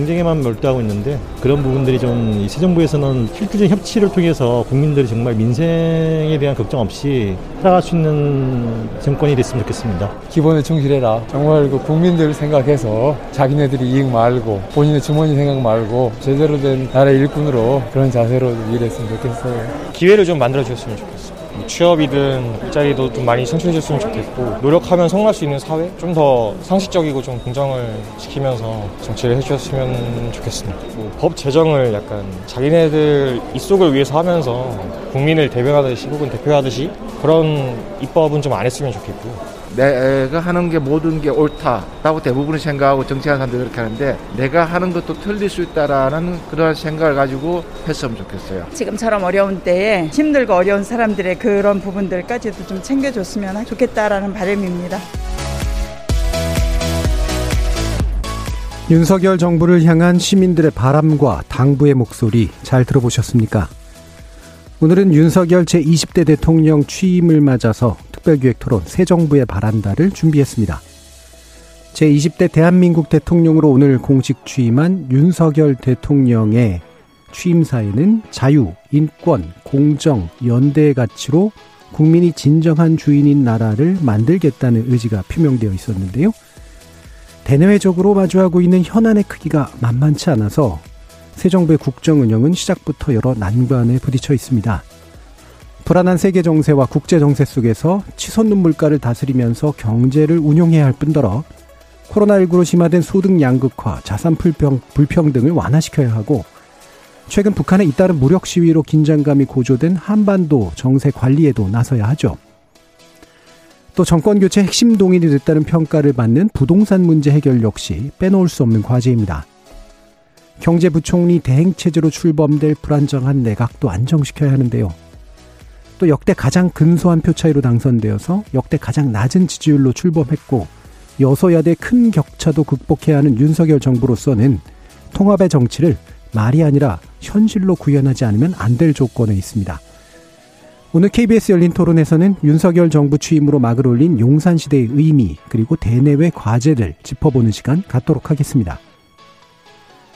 경쟁에만 몰두하고 있는데 그런 부분들이 좀 새 정부에서는 실질적인 협치를 통해서 국민들이 정말 민생에 대한 걱정 없이 살아갈 수 있는 정권이 됐으면 좋겠습니다. 기본에 충실해라. 정말 그 국민들 생각해서 자기네들이 이익 말고 본인의 주머니 생각 말고 제대로 된 나라의 일꾼으로 그런 자세로 일했으면 좋겠어요. 기회를 좀 만들어 주셨으면 좋겠어요. 뭐 취업이든 일자리도 좀 많이 창출해 줬으면 좋겠고 노력하면 성공할 수 있는 사회 좀 더 상식적이고 좀 공정을 지키면서 정치를 해주셨으면 좋겠습니다. 뭐 법 제정을 약간 자기네들 입속을 위해서 하면서 국민을 대변하듯이 혹은 대표하듯이 그런 입법은 좀 안 했으면 좋겠고 내가 하는 게 모든 게 옳다라고 대부분은 생각하고 정치하는 사람들이 그렇게 하는데 내가 하는 것도 틀릴 수 있다라는 그런 생각을 가지고 했으면 좋겠어요. 지금처럼 어려운 때에 힘들고 어려운 사람들의 그런 부분들까지도 좀 챙겨줬으면 좋겠다라는 바람입니다. 윤석열 정부를 향한 시민들의 바람과 당부의 목소리 잘 들어보셨습니까? 오늘은 윤석열 제20대 대통령 취임을 맞아서 특별기획 토론 새 정부의 바란다를 준비했습니다. 제20대 대한민국 대통령으로 오늘 공식 취임한 윤석열 대통령의 취임사에는 자유, 인권, 공정, 연대의 가치로 국민이 진정한 주인인 나라를 만들겠다는 의지가 표명되어 있었는데요. 대내외적으로 마주하고 있는 현안의 크기가 만만치 않아서 새 정부의 국정 운영은 시작부터 여러 난관에 부딪혀 있습니다. 불안한 세계 정세와 국제 정세 속에서 치솟는 물가를 다스리면서 경제를 운용해야 할 뿐더러 코로나19로 심화된 소득 양극화, 자산 불평, 불평등을 완화시켜야 하고 최근 북한에 잇따른 무력 시위로 긴장감이 고조된 한반도 정세 관리에도 나서야 하죠. 또 정권 교체 핵심 동인이 됐다는 평가를 받는 부동산 문제 해결 역시 빼놓을 수 없는 과제입니다. 경제부총리 대행체제로 출범될 불안정한 내각도 안정시켜야 하는데요. 또 역대 가장 근소한 표 차이로 당선되어서 역대 가장 낮은 지지율로 출범했고 여소야대 큰 격차도 극복해야 하는 윤석열 정부로서는 통합의 정치를 말이 아니라 현실로 구현하지 않으면 안 될 조건에 있습니다. 오늘 KBS 열린 토론에서는 윤석열 정부 취임으로 막을 올린 용산시대의 의미 그리고 대내외 과제를 짚어보는 시간 갖도록 하겠습니다.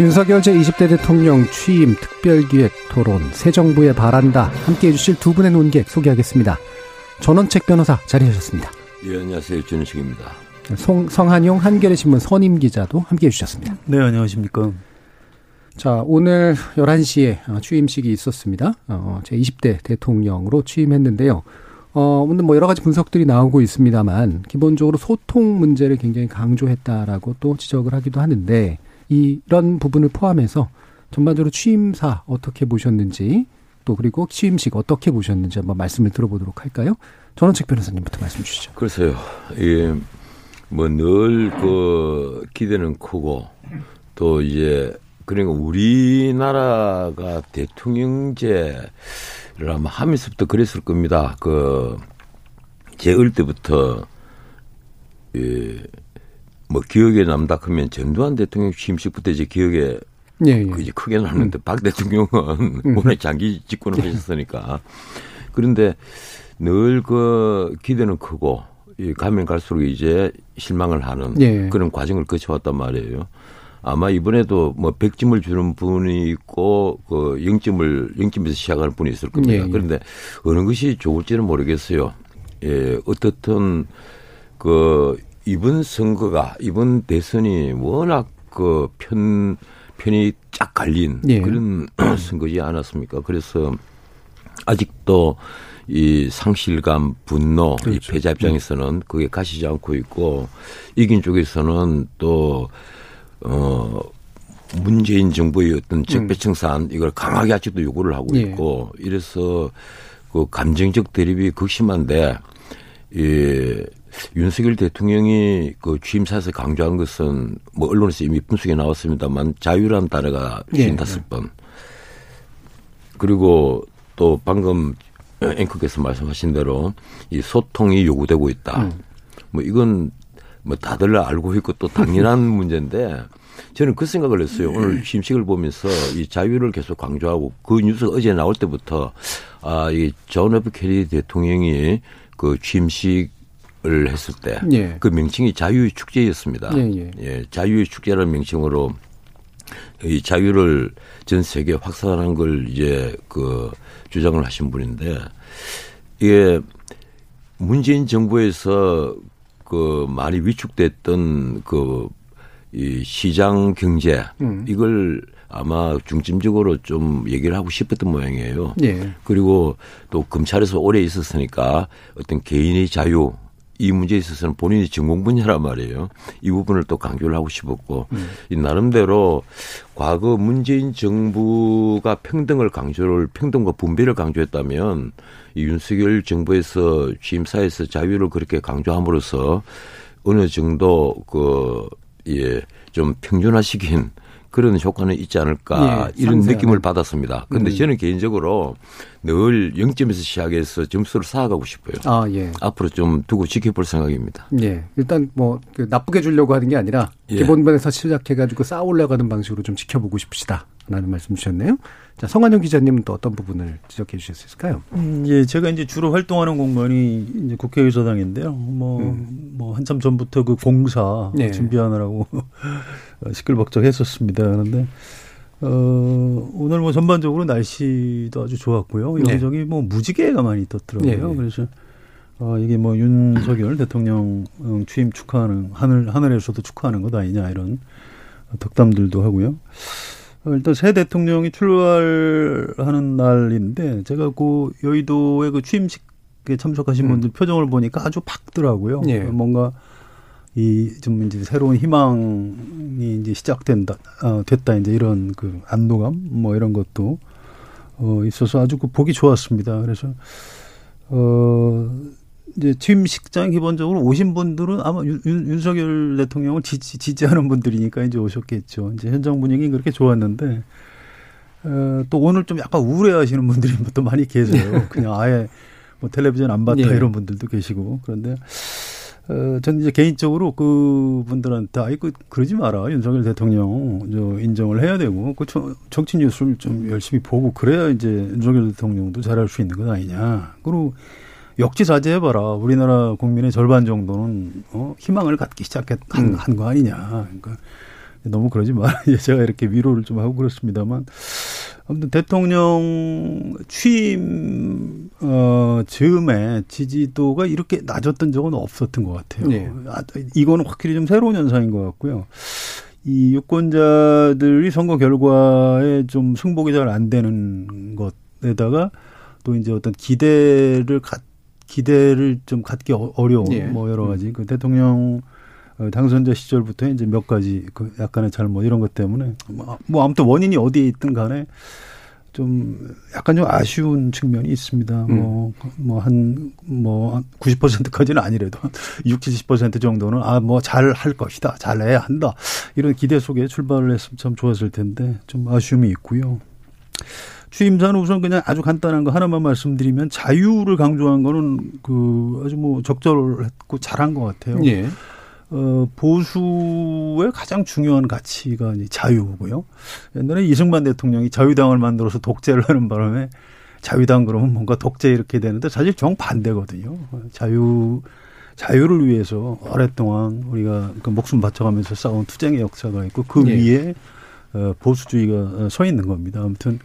윤석열 제20대 대통령 취임 특별기획 토론 새 정부에 바란다 함께 해 주실 두 분의 논객 소개하겠습니다. 전원책 변호사 자리하셨습니다. 예, 안녕하세요. 전우식입니다. 송, 성한용 한겨레 신문 선임 기자도 함께 해 주셨습니다. 네, 안녕하십니까. 자, 오늘 11시에 취임식이 있었습니다. 어, 제20대 대통령으로 취임했는데요. 어, 오늘 뭐 여러 가지 분석들이 나오고 있습니다만, 기본적으로 소통 문제를 굉장히 강조했다라고 또 지적을 하기도 하는데, 이런 부분을 포함해서 전반적으로 취임사 어떻게 보셨는지, 또 그리고 취임식 어떻게 보셨는지 한번 말씀을 들어보도록 할까요? 전원책 변호사님부터 말씀 주시죠. 글쎄요. 예, 뭐늘 그 기대는 크고 또 이제 그러니까 우리나라가 대통령제를 아마 하면서부터 그랬을 겁니다. 그, 제 어릴 때부터, 예, 뭐 기억에 남다 하면 전두환 대통령 취임식부터 이제 기억에 예, 예. 그 이제 크게 남는데 음. 박 대통령은 음. 워낙 장기 집권을 예. 하셨으니까. 그런데 늘 그 기대는 크고 이 가면 갈수록 이제 실망을 하는 예. 그런 과정을 거쳐왔단 말이에요. 아마 이번에도 뭐 100점을 주는 분이 있고 그 0점을 0점에서 시작하는 분이 있을 겁니다. 예, 예. 그런데 어느 것이 좋을지는 모르겠어요. 예, 어떻든 그 이번 선거가 이번 대선이 워낙 그 편 편이 쫙 갈린 예. 그런 선거지 않았습니까? 그래서 아직도 이 상실감, 분노, 이 그렇죠. 패자 입장에서는 그게 가시지 않고 있고 이긴 쪽에서는 또 어. 문재인 정부의 어떤 적배청산 이걸 강하게 아직도 요구를 하고 예. 있고 이래서 그 감정적 대립이 극심한데 이 윤석열 대통령이 그 취임사에서 강조한 것은 뭐 언론에서 이미 분석이 나왔습니다만 자유란 단어가 예. 55번 그리고 또 방금 앵커께서 말씀하신 대로 이 소통이 요구되고 있다. 뭐 이건 뭐 다들 알고 있고 또 당연한 문제인데 저는 그 생각을 했어요. 오늘 취임식을 보면서 이 자유를 계속 강조하고 그 뉴스가 어제 나올 때부터 아, 이존 F 케리 대통령이 그 취임식 을 했을 때 예. 그 명칭이 자유의 축제였습니다. 예, 예. 자유의 축제라는 명칭으로 이 자유를 전 세계에 확산하는 걸 이제 그 주장을 하신 분인데 이게 문재인 정부에서 그 많이 위축됐던 그 이 시장 경제 음. 이걸 아마 중점적으로 좀 얘기를 하고 싶었던 모양이에요. 예. 그리고 또 검찰에서 오래 있었으니까 어떤 개인의 자유 이 문제에 있어서는 본인이 전공 분야란 말이에요. 이 부분을 또 강조를 하고 싶었고 이 나름대로 과거 문재인 정부가 평등을 강조를 평등과 분배를 강조했다면 이 윤석열 정부에서 취임사에서 자유를 그렇게 강조함으로써 어느 정도 그 예, 좀 평준화시킨 그런 효과는 있지 않을까 예, 이런. 느낌을 받았습니다. 그런데 음. 저는 개인적으로 늘 0점에서 시작해서 점수를 쌓아가고 싶어요. 아, 예. 앞으로 좀 두고 지켜볼 생각입니다. 예. 일단 뭐, 그 나쁘게 주려고 하는 게 아니라, 예. 기본반에서 시작해가지고 쌓아 올라가는 방식으로 좀 지켜보고 싶으시다. 라는 말씀 주셨네요. 자, 성한영 기자님은 또 어떤 부분을 지적해 주실 수 있을까요? 음, 예, 제가 이제 주로 활동하는 공간이 이제 국회의사당인데요. 뭐, 뭐, 한참 전부터 그 공사 네. 준비하느라고 시끌벅적했었습니다. 그런데, 어, 오늘 뭐 전반적으로 날씨도 아주 좋았고요. 네. 여기저기 뭐 무지개가 많이 떴더라고요. 네. 그래서, 어, 이게 뭐 윤석열 대통령 어, 취임 축하하는, 하늘, 하늘에서도 축하하는 것 아니냐 이런 덕담들도 하고요. 어, 일단 새 대통령이 출발하는 날인데 제가 그 여의도의 그 취임식에 참석하신 음. 분들 표정을 보니까 아주 밝더라고요. 예. 뭔가 이좀 이제 새로운 희망이 이제 시작된다, 어, 됐다 이제 이런 그 안도감 뭐 이런 것도 어 있어서 아주 그 보기 좋았습니다. 그래서 어 이제 취임식장 기본적으로 오신 분들은 아마 윤, 윤- 윤석열 대통령을 지지, 지지하는 분들이니까 이제 오셨겠죠. 이제 현장 분위기 그렇게 좋았는데, 어, 또 오늘 좀 약간 우울해하시는 분들이 또 많이 계세요. 그냥 아예 뭐 텔레비전 안 봤다 예. 이런 분들도 계시고 그런데. 어, 저는 이제 개인적으로 그 분들한테, 아이, 그, 그러지 마라. 윤석열 대통령, 저, 인정을 해야 되고, 그, 정- 정치 뉴스를 좀 열심히 보고, 그래야 이제 윤석열 대통령도 잘할 수 있는 것 아니냐. 그리고 역지사지해봐라. 우리나라 국민의 절반 정도는 어, 희망을 갖기 시작한 음. 한거 아니냐. 그러니까 너무 그러지 마라. 제가 이렇게 위로를 좀 하고 그렇습니다만 아무튼 대통령 취임 어 즈음에 지지도가 이렇게 낮았던 적은 없었던 것 같아요. 네. 아, 이거는 확실히 좀 새로운 현상인 것 같고요. 이 유권자들이 선거 결과에 좀 승복이 잘 안 되는 것에다가 또 이제 어떤 기대를 갖 기대를 좀 갖기 어- 어려운 예. 뭐 여러 가지 그 대통령 어, 당선자 시절부터 이제 몇 가지 그 약간의 잘못 이런 것 때문에 뭐, 뭐 아무튼 원인이 어디에 있든 간에 좀 약간 좀 아쉬운 측면이 있습니다. 뭐, 뭐 한, 뭐, 한 90%까지는 아니래도 60, 70% 정도는 아, 뭐 잘 할 것이다. 잘해야 한다. 이런 기대 속에 출발을 했으면 참 좋았을 텐데 좀 아쉬움이 있고요. 취임사는 우선 그냥 아주 간단한 거 하나만 말씀드리면 자유를 강조한 거는 그 아주 뭐 적절했고 잘한 것 같아요. 예. 어, 보수의 가장 중요한 가치가 이제 자유고요. 옛날에 이승만 대통령이 자유당을 만들어서 독재를 하는 바람에 자유당 그러면 뭔가 독재 이렇게 되는데 사실 정반대거든요. 자유, 자유를 위해서 오랫동안 우리가 그 목숨 바쳐가면서 싸운 투쟁의 역사가 있고 그 예. 위에 어, 보수주의가 서 있는 겁니다. 아무튼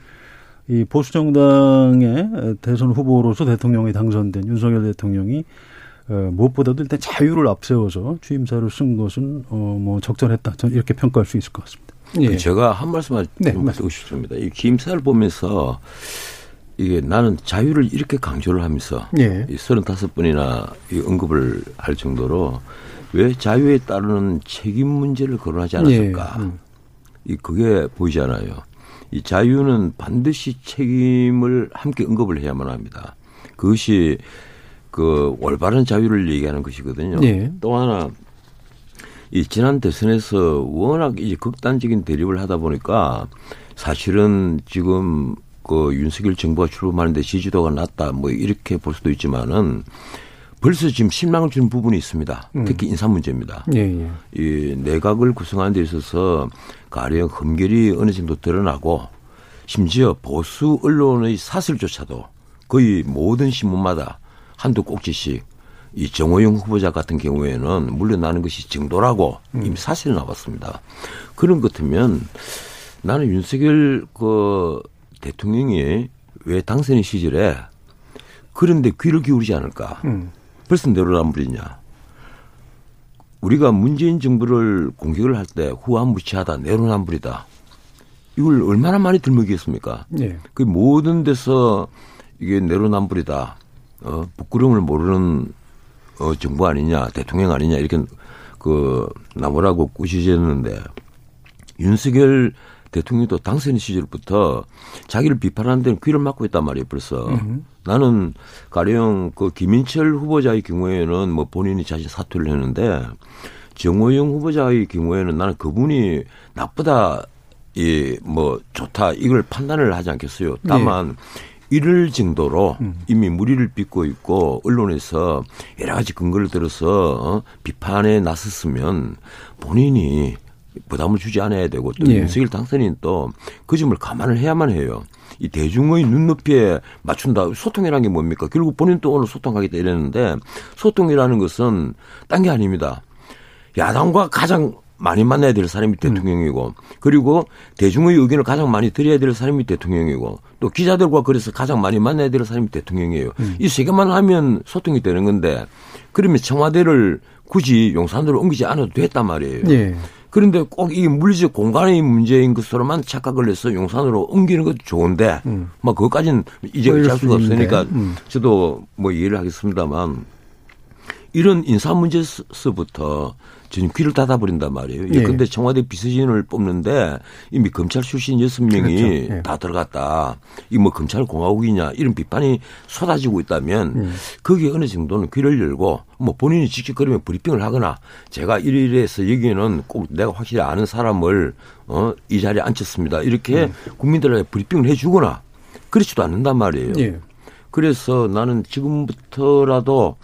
이 보수 정당의 대선 후보로서 대통령이 당선된 윤석열 대통령이 어, 무엇보다도 일단 자유를 앞세워서 취임사를 쓴 것은 어, 뭐 적절했다. 저는 이렇게 평가할 수 있을 것 같습니다. 예. 제가 한 말씀만 네. 드리고 싶습니다. 이 기임사를 보면서 이게 나는 자유를 이렇게 강조를 하면서 예. 이 35번이나 이 언급을 할 정도로 왜 자유에 따르는 책임 문제를 거론하지 않았을까? 예, 음. 이 그게 보이잖아요. 이 자유는 반드시 책임을 함께 언급을 해야만 합니다. 그것이 그 올바른 자유를 얘기하는 것이거든요. 예. 또 하나 이 지난 대선에서 워낙 이제 극단적인 대립을 하다 보니까 사실은 지금 그 윤석열 정부가 출범하는데 지지도가 낮다 뭐 이렇게 볼 수도 있지만은 벌써 지금 실망을 주는 부분이 있습니다. 음. 특히 인사 문제입니다. 예, 예. 이 내각을 구성하는 데 있어서 가령 흠결이 어느 정도 드러나고 심지어 보수 언론의 사설조차도 거의 모든 신문마다 한두 꼭지씩 이 정호영 후보자 같은 경우에는 물러나는 것이 정도라고 이미 사실이 나왔습니다. 그런 것 같으면 나는 윤석열 그 대통령이 왜 당선인 시절에 그런데 귀를 기울이지 않을까? 음. 벌써 내로남불이냐? 우리가 문재인 정부를 공격을 할 때 후한무치하다, 내로남불이다. 이걸 얼마나 많이 들먹이겠습니까? 예. 그 모든 데서 이게 내로남불이다. 어, 부끄러움을 모르는 어, 정부 아니냐, 대통령 아니냐, 이렇게 그, 나무라고 꾸짖었는데 윤석열 대통령도 당선 시절부터 자기를 비판하는 데는 귀를 막고 있단 말이에요, 벌써. 나는 가령 그 김인철 후보자의 경우에는 뭐 본인이 자신 사퇴를 했는데 정호영 후보자의 경우에는 나는 그분이 나쁘다, 이, 뭐, 좋다, 이걸 판단을 하지 않겠어요. 다만, 이럴 정도로 이미 무리를 빚고 있고 언론에서 여러 가지 근거를 들어서 어, 비판에 나섰으면 본인이 부담을 주지 않아야 되고 또 예. 윤석열 당선인 또 그 점을 감안을 해야만 해요. 이 대중의 눈높이에 맞춘다. 소통이라는 게 뭡니까? 결국 본인도 오늘 소통하겠다 이랬는데 소통이라는 것은 딴 게 아닙니다. 야당과 가장 많이 만나야 될 사람이 대통령이고 그리고 대중의 의견을 가장 많이 들어야 될 사람이 대통령이고 또 기자들과 그래서 가장 많이 만나야 될 사람이 대통령이에요. 이세 개만 하면 소통이 되는 건데 그러면 청와대를 굳이 용산으로 옮기지 않아도 됐단 말이에요. 예. 그런데 꼭 이게 물리적 공간의 문제인 것으로만 착각을 해서 용산으로 옮기는 것도 좋은데, 음. 뭐 그것까지는 이제 어찌할 수가. 없으니까 음. 저도 뭐 이해를 하겠습니다만 이런 인사 문제서부터 저는 귀를 닫아버린단 말이에요. 예. 근데 청와대 비서진을 뽑는데 이미 검찰 출신 여섯 명이 그렇죠. 예. 다 들어갔다. 이 뭐 검찰 공화국이냐 이런 비판이 쏟아지고 있다면 음. 거기에 어느 정도는 귀를 열고 뭐 본인이 직접 그러면 브리핑을 하거나 제가 이래서 여기에는 꼭 내가 확실히 아는 사람을 어, 이 자리에 앉혔습니다. 이렇게 음. 국민들에게 브리핑을 해주거나 그렇지도 않는단 말이에요. 예. 그래서 나는 지금부터라도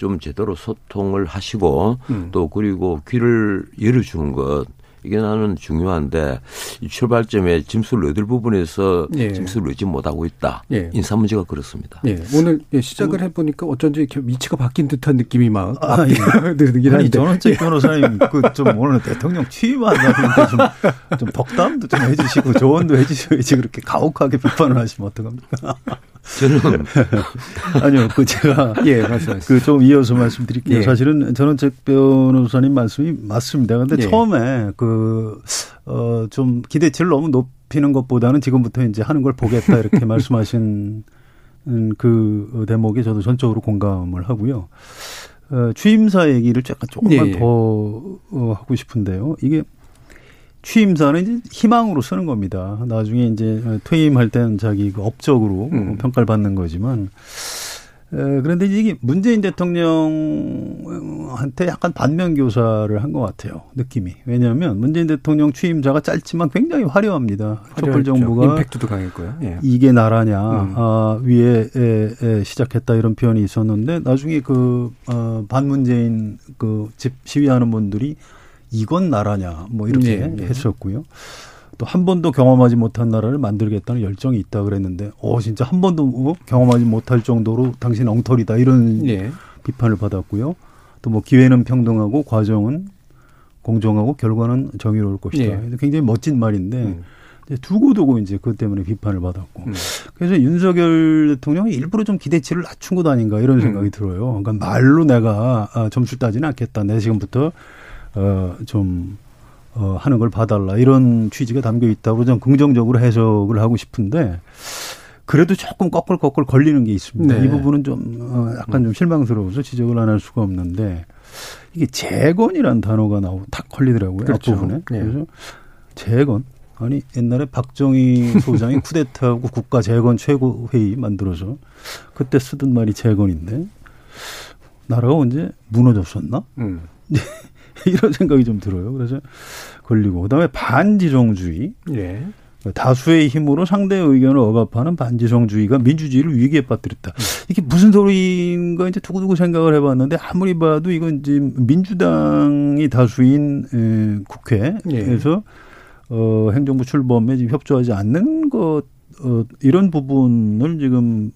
좀 제대로 소통을 하시고 음. 또 그리고 귀를 열어주는 것 이게 나는 중요한데 이 출발점에 짐수를 얻을 부분에서 예. 짐수를 얻지 못하고 있다. 예. 인사 문제가 그렇습니다. 예, 오늘 예, 시작을 해보니까 어쩐지 이렇게 위치가 바뀐 듯한 느낌이 막 아, 예. 들긴 아니 한데. 전원책 변호사님 그 좀 오늘 대통령 취임한다니까 좀, 좀 덕담도 좀 해주시고 조언도 해주셔야지 그렇게 가혹하게 비판을 하시면 어떡합니까? 저는 아니요, 그 제가 예, 말씀하세요. 그좀 이어서 말씀드릴게요. 예. 사실은 전원책 변호사님 말씀이 맞습니다. 근데 예. 처음에 그, 어, 좀 기대치를 너무 높이는 것보다는 지금부터 이제 하는 걸 보겠다 이렇게 말씀하신 음, 그 대목에 저도 전적으로 공감을 하고요. 어, 취임사 얘기를 약간 조금만 예, 예. 더 어, 하고 싶은데요. 이게 취임사는 이제 희망으로 쓰는 겁니다. 나중에 이제 퇴임할 때는 자기 그 업적으로 음. 평가를 받는 거지만 에, 그런데 이게 문재인 대통령한테 약간 반면 교사를 한 것 같아요. 느낌이. 왜냐하면 문재인 대통령 취임자가 짧지만 굉장히 화려합니다. 촛불. 정부가 임팩트도 강했고요. 예. 이게 나라냐 음. 아, 위에 에, 에, 시작했다 이런 표현이 있었는데 나중에 그 어, 반문재인 그 집 시위하는 분들이 이건 나라냐 뭐 이렇게 예, 예. 했었고요. 또 한 번도 경험하지 못한 나라를 만들겠다는 열정이 있다 그랬는데 어 진짜 한 번도 어, 경험하지 못할 정도로 당신 엉터리다 이런 예. 비판을 받았고요. 또 뭐 기회는 평등하고 과정은 공정하고 결과는 정의로울 것이다. 예. 굉장히 멋진 말인데 음. 두고두고 이제 그것 때문에 비판을 받았고 음. 그래서 윤석열 대통령이 일부러 좀 기대치를 낮춘 것 아닌가 이런 생각이 음. 들어요. 그러니까 말로 내가 아, 점수 따지는 않겠다. 내 지금부터 어 좀 어, 하는 걸 봐달라 이런 취지가 담겨 있다고 좀 긍정적으로 해석을 하고 싶은데 그래도 조금 꺼끌꺼끌 걸리는 게 있습니다. 네. 이 부분은 좀 어, 약간 좀 실망스러워서 지적을 안 할 수가 없는데 이게 재건이라는 단어가 나오고 탁 걸리더라고요 그렇죠. 앞부분에. 네. 그래서 재건 아니 옛날에 박정희 소장이 쿠데타하고 국가 재건 최고 회의 만들어서 그때 쓰던 말이 재건인데 나라가 언제 무너졌었나? 음. 이런 생각이 좀 들어요. 그래서 걸리고 그다음에 반지성주의 예. 다수의 힘으로 상대의 의견을 억압하는 반지성주의가 민주주의를 위기에 빠뜨렸다. 이게 무슨 소리인가 이제 두고두고 생각을 해봤는데 아무리 봐도 이건 이제 민주당이 다수인 에, 국회에서 어, 행정부 출범에 지금 협조하지 않는 것 어, 이런 부분을 지금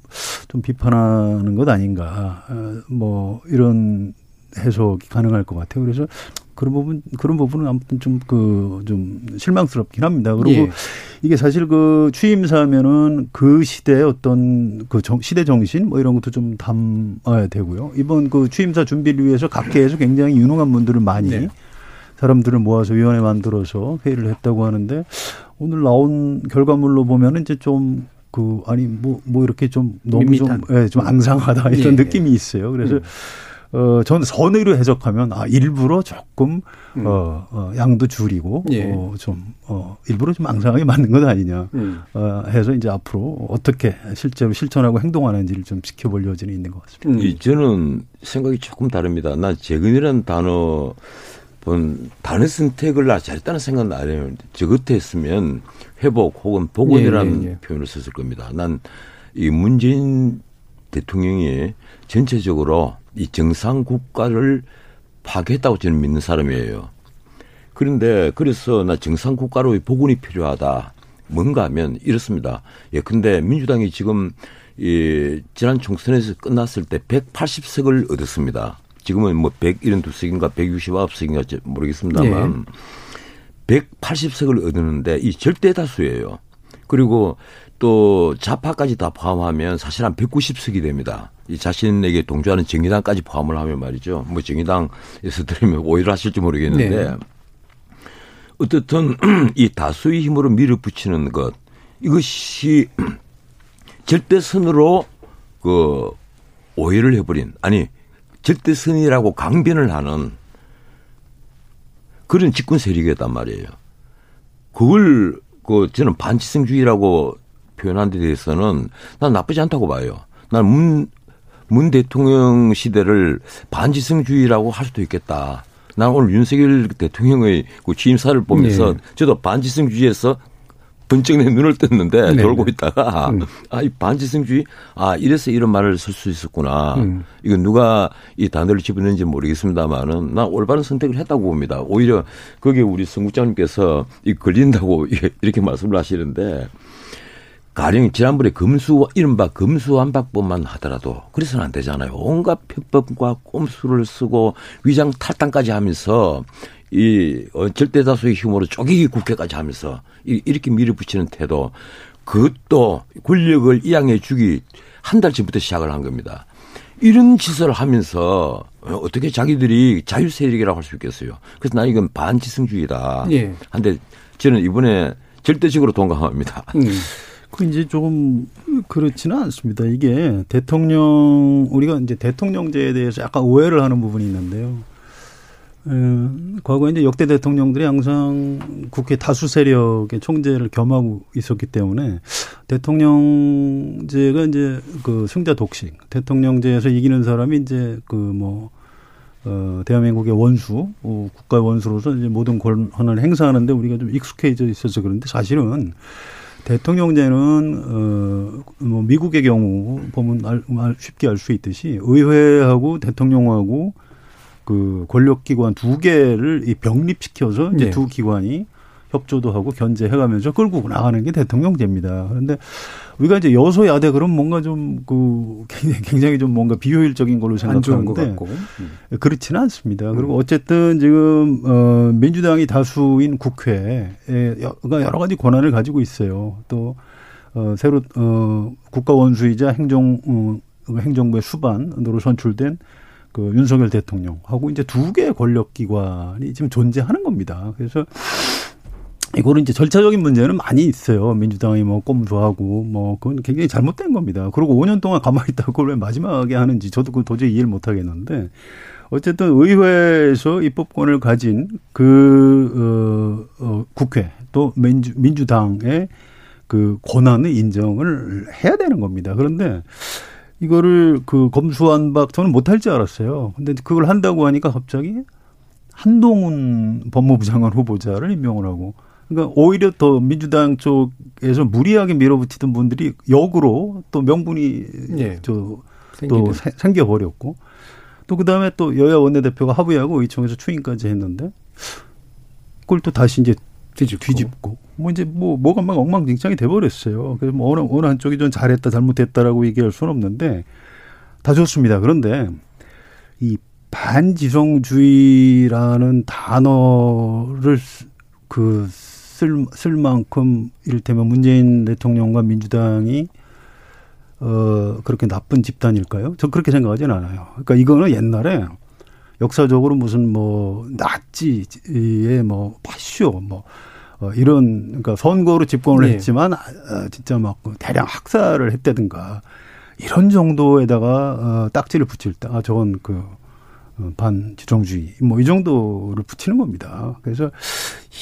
좀 비판하는 것 아닌가. 어, 뭐 이런 해석이 가능할 것 같아요. 그래서 그런 부분 그런 부분은 아무튼 좀그 좀 실망스럽긴 합니다. 그리고 예. 이게 사실 그 취임사면은 그 시대의 어떤 그 정, 시대 정신 뭐 이런 것도 좀 담아야 되고요. 이번 그 취임사 준비를 위해서 각계에서 굉장히 유능한 분들을 많이 네. 사람들을 모아서 위원회 만들어서 회의를 했다고 하는데 오늘 나온 결과물로 보면은 이제 좀 그 아니 뭐뭐 이렇게 좀 너무 밋밋한. 좀, 예, 좀 앙상하다 이런 예, 예. 느낌이 있어요. 그래서 음. 어, 저는 선의로 해석하면, 아, 일부러 조금, 음. 어, 어, 양도 줄이고, 예. 어, 좀, 어, 일부러 좀 앙상하게 만든 것 아니냐, 음. 어, 해서 이제 앞으로 어떻게 실제로 실천하고 행동하는지를 좀 지켜볼 여지는 있는 것 같습니다. 음. 이 저는 생각이 조금 다릅니다. 난 재건이라는 단어 본 단어 선택을 나 잘했다는 생각은 안 해요. 저 끝에 했으면 회복 혹은 복원이라는 예, 예, 예. 표현을 썼을 겁니다. 난 이 문재인 대통령이 전체적으로 이 정상 국가를 파괴했다고 저는 믿는 사람이에요. 그런데 그래서 나 정상 국가로의 복원이 필요하다. 뭔가 하면 이렇습니다. 예, 근데 민주당이 지금 이 지난 총선에서 끝났을 때 180석을 얻었습니다. 지금은 뭐 172석인가 169석인가 모르겠습니다만 180석을 얻었는데 이 절대 다수예요. 그리고 또 좌파까지 다 포함하면 사실 한 190석이 됩니다. 이 자신에게 동조하는 정의당까지 포함을 하면 말이죠. 뭐 정의당에서 들으면 오해를 하실지 모르겠는데 네. 어떻든 이 다수의 힘으로 밀어붙이는 것 이것이 절대선으로 그 오해를 해버린 아니 절대선이라고 강변을 하는 그런 집권 세력이었단 말이에요. 그걸 그 저는 반지성주의라고 표현한 데 대해서는 난 나쁘지 않다고 봐요. 난 문, 문 대통령 시대를 반지성주의라고 할 수도 있겠다. 난 오늘 윤석열 대통령의 그 취임사를 보면서 네. 저도 반지성주의에서 번쩍 내 눈을 떴는데 네. 돌고 있다가 음. 아, 이 반지성주의 아, 이래서 이런 말을 쓸 수 있었구나. 음. 이건 누가 이 단어를 집어넣는지 모르겠습니다만은 난 올바른 선택을 했다고 봅니다. 오히려 거기에 우리 성국장님께서 이 걸린다고 이렇게 말씀을 하시는데 가령 지난번에 금수 이른바 금수완박법만 하더라도 그래서는 안 되잖아요. 온갖 편법과 꼼수를 쓰고 위장 탈당까지 하면서 이 어, 절대 다수의 힘으로 쪼개기 국회까지 하면서 이- 이렇게 밀어붙이는 태도 그것도 권력을 이양해 주기 한 달 전부터 시작을 한 겁니다. 이런 짓을 하면서 어, 어떻게 자기들이 자유 세력이라고 할 수 있겠어요. 그래서 난 이건 반지성주의다. 예. 한데 저는 이번에 절대적으로 동감합니다. 음. 그 이제 조금 그렇지는 않습니다. 이게 대통령 우리가 이제 대통령제에 대해서 약간 오해를 하는 부분이 있는데요. 에, 과거에 이제 역대 대통령들이 항상 국회 다수 세력의 총재를 겸하고 있었기 때문에 대통령제가 이제 그 승자 독식, 대통령제에서 이기는 사람이 이제 그뭐 어, 대한민국의 원수, 어, 국가의 원수로서 이제 모든 권한을 행사하는데 우리가 좀 익숙해져 있어서 그런데 사실은 대통령제는 어뭐 미국의 경우 보면 알, 알- 쉽게 알 수 있듯이 의회하고 대통령하고 그 권력기관 두 개를 이 병립시켜서 이제 네. 두 기관이 협조도 하고 견제해가면서 끌고 나가는 게 대통령제입니다. 그런데 우리가 이제 여소야대 그럼 뭔가 좀 그 굉장히 좀 뭔가 비효율적인 걸로 생각하는데 음. 그렇지는 않습니다. 그리고 어쨌든 지금 어 민주당이 다수인 국회에 여러 가지 권한을 가지고 있어요. 또 어, 새로 어, 국가 원수이자 행정 어, 행정부의 수반으로 선출된 그 윤석열 대통령하고 이제 두 개의 권력 기관이 지금 존재하는 겁니다. 그래서 이거는 이제 절차적인 문제는 많이 있어요. 민주당이 뭐 꼼수하고 뭐 그건 굉장히 잘못된 겁니다. 그리고 5년 동안 가만히 있다가 그걸 왜 마지막에 하는지 저도 그 도저히 이해를 못 하겠는데 어쨌든 의회에서 입법권을 가진 그, 어, 어, 국회 또 민주, 민주당의 그 권한의 인정을 해야 되는 겁니다. 그런데 이거를 그 검수한 박 저는 못할 줄 알았어요. 근데 그걸 한다고 하니까 갑자기 한동훈 법무부 장관 후보자를 임명을 하고 그러니까 오히려 더 민주당 쪽에서 무리하게 밀어붙이던 분들이 역으로 또 명분이 예. 저또 생겨 버렸고 또 그다음에 또 여야 원내대표가 합의하고 의총에서 추인까지 했는데 그걸 또 다시 이제 뒤집고, 뒤집고. 뭐 이제 뭐 뭐가 막 엉망진창이 돼 버렸어요. 그래서 뭐 어느 어느 한쪽이 좀 잘했다 잘못했다라고 얘기할 수는 없는데 다 좋습니다. 그런데 이 반지성주의라는 단어를 그 쓸, 쓸 만큼 이를테면 문재인 대통령과 민주당이 어, 그렇게 나쁜 집단일까요? 저 그렇게 생각하지는 않아요. 그러니까 이거는 옛날에 역사적으로 무슨 뭐 나치의 뭐 파쇼 뭐 어, 이런 그러니까 선거로 집권을 네. 했지만 아, 진짜 막 대량 학살을 했다든가 이런 정도에다가 어, 딱지를 붙일 때 아 저건 그 어, 반지정주의 뭐 이 정도를 붙이는 겁니다. 그래서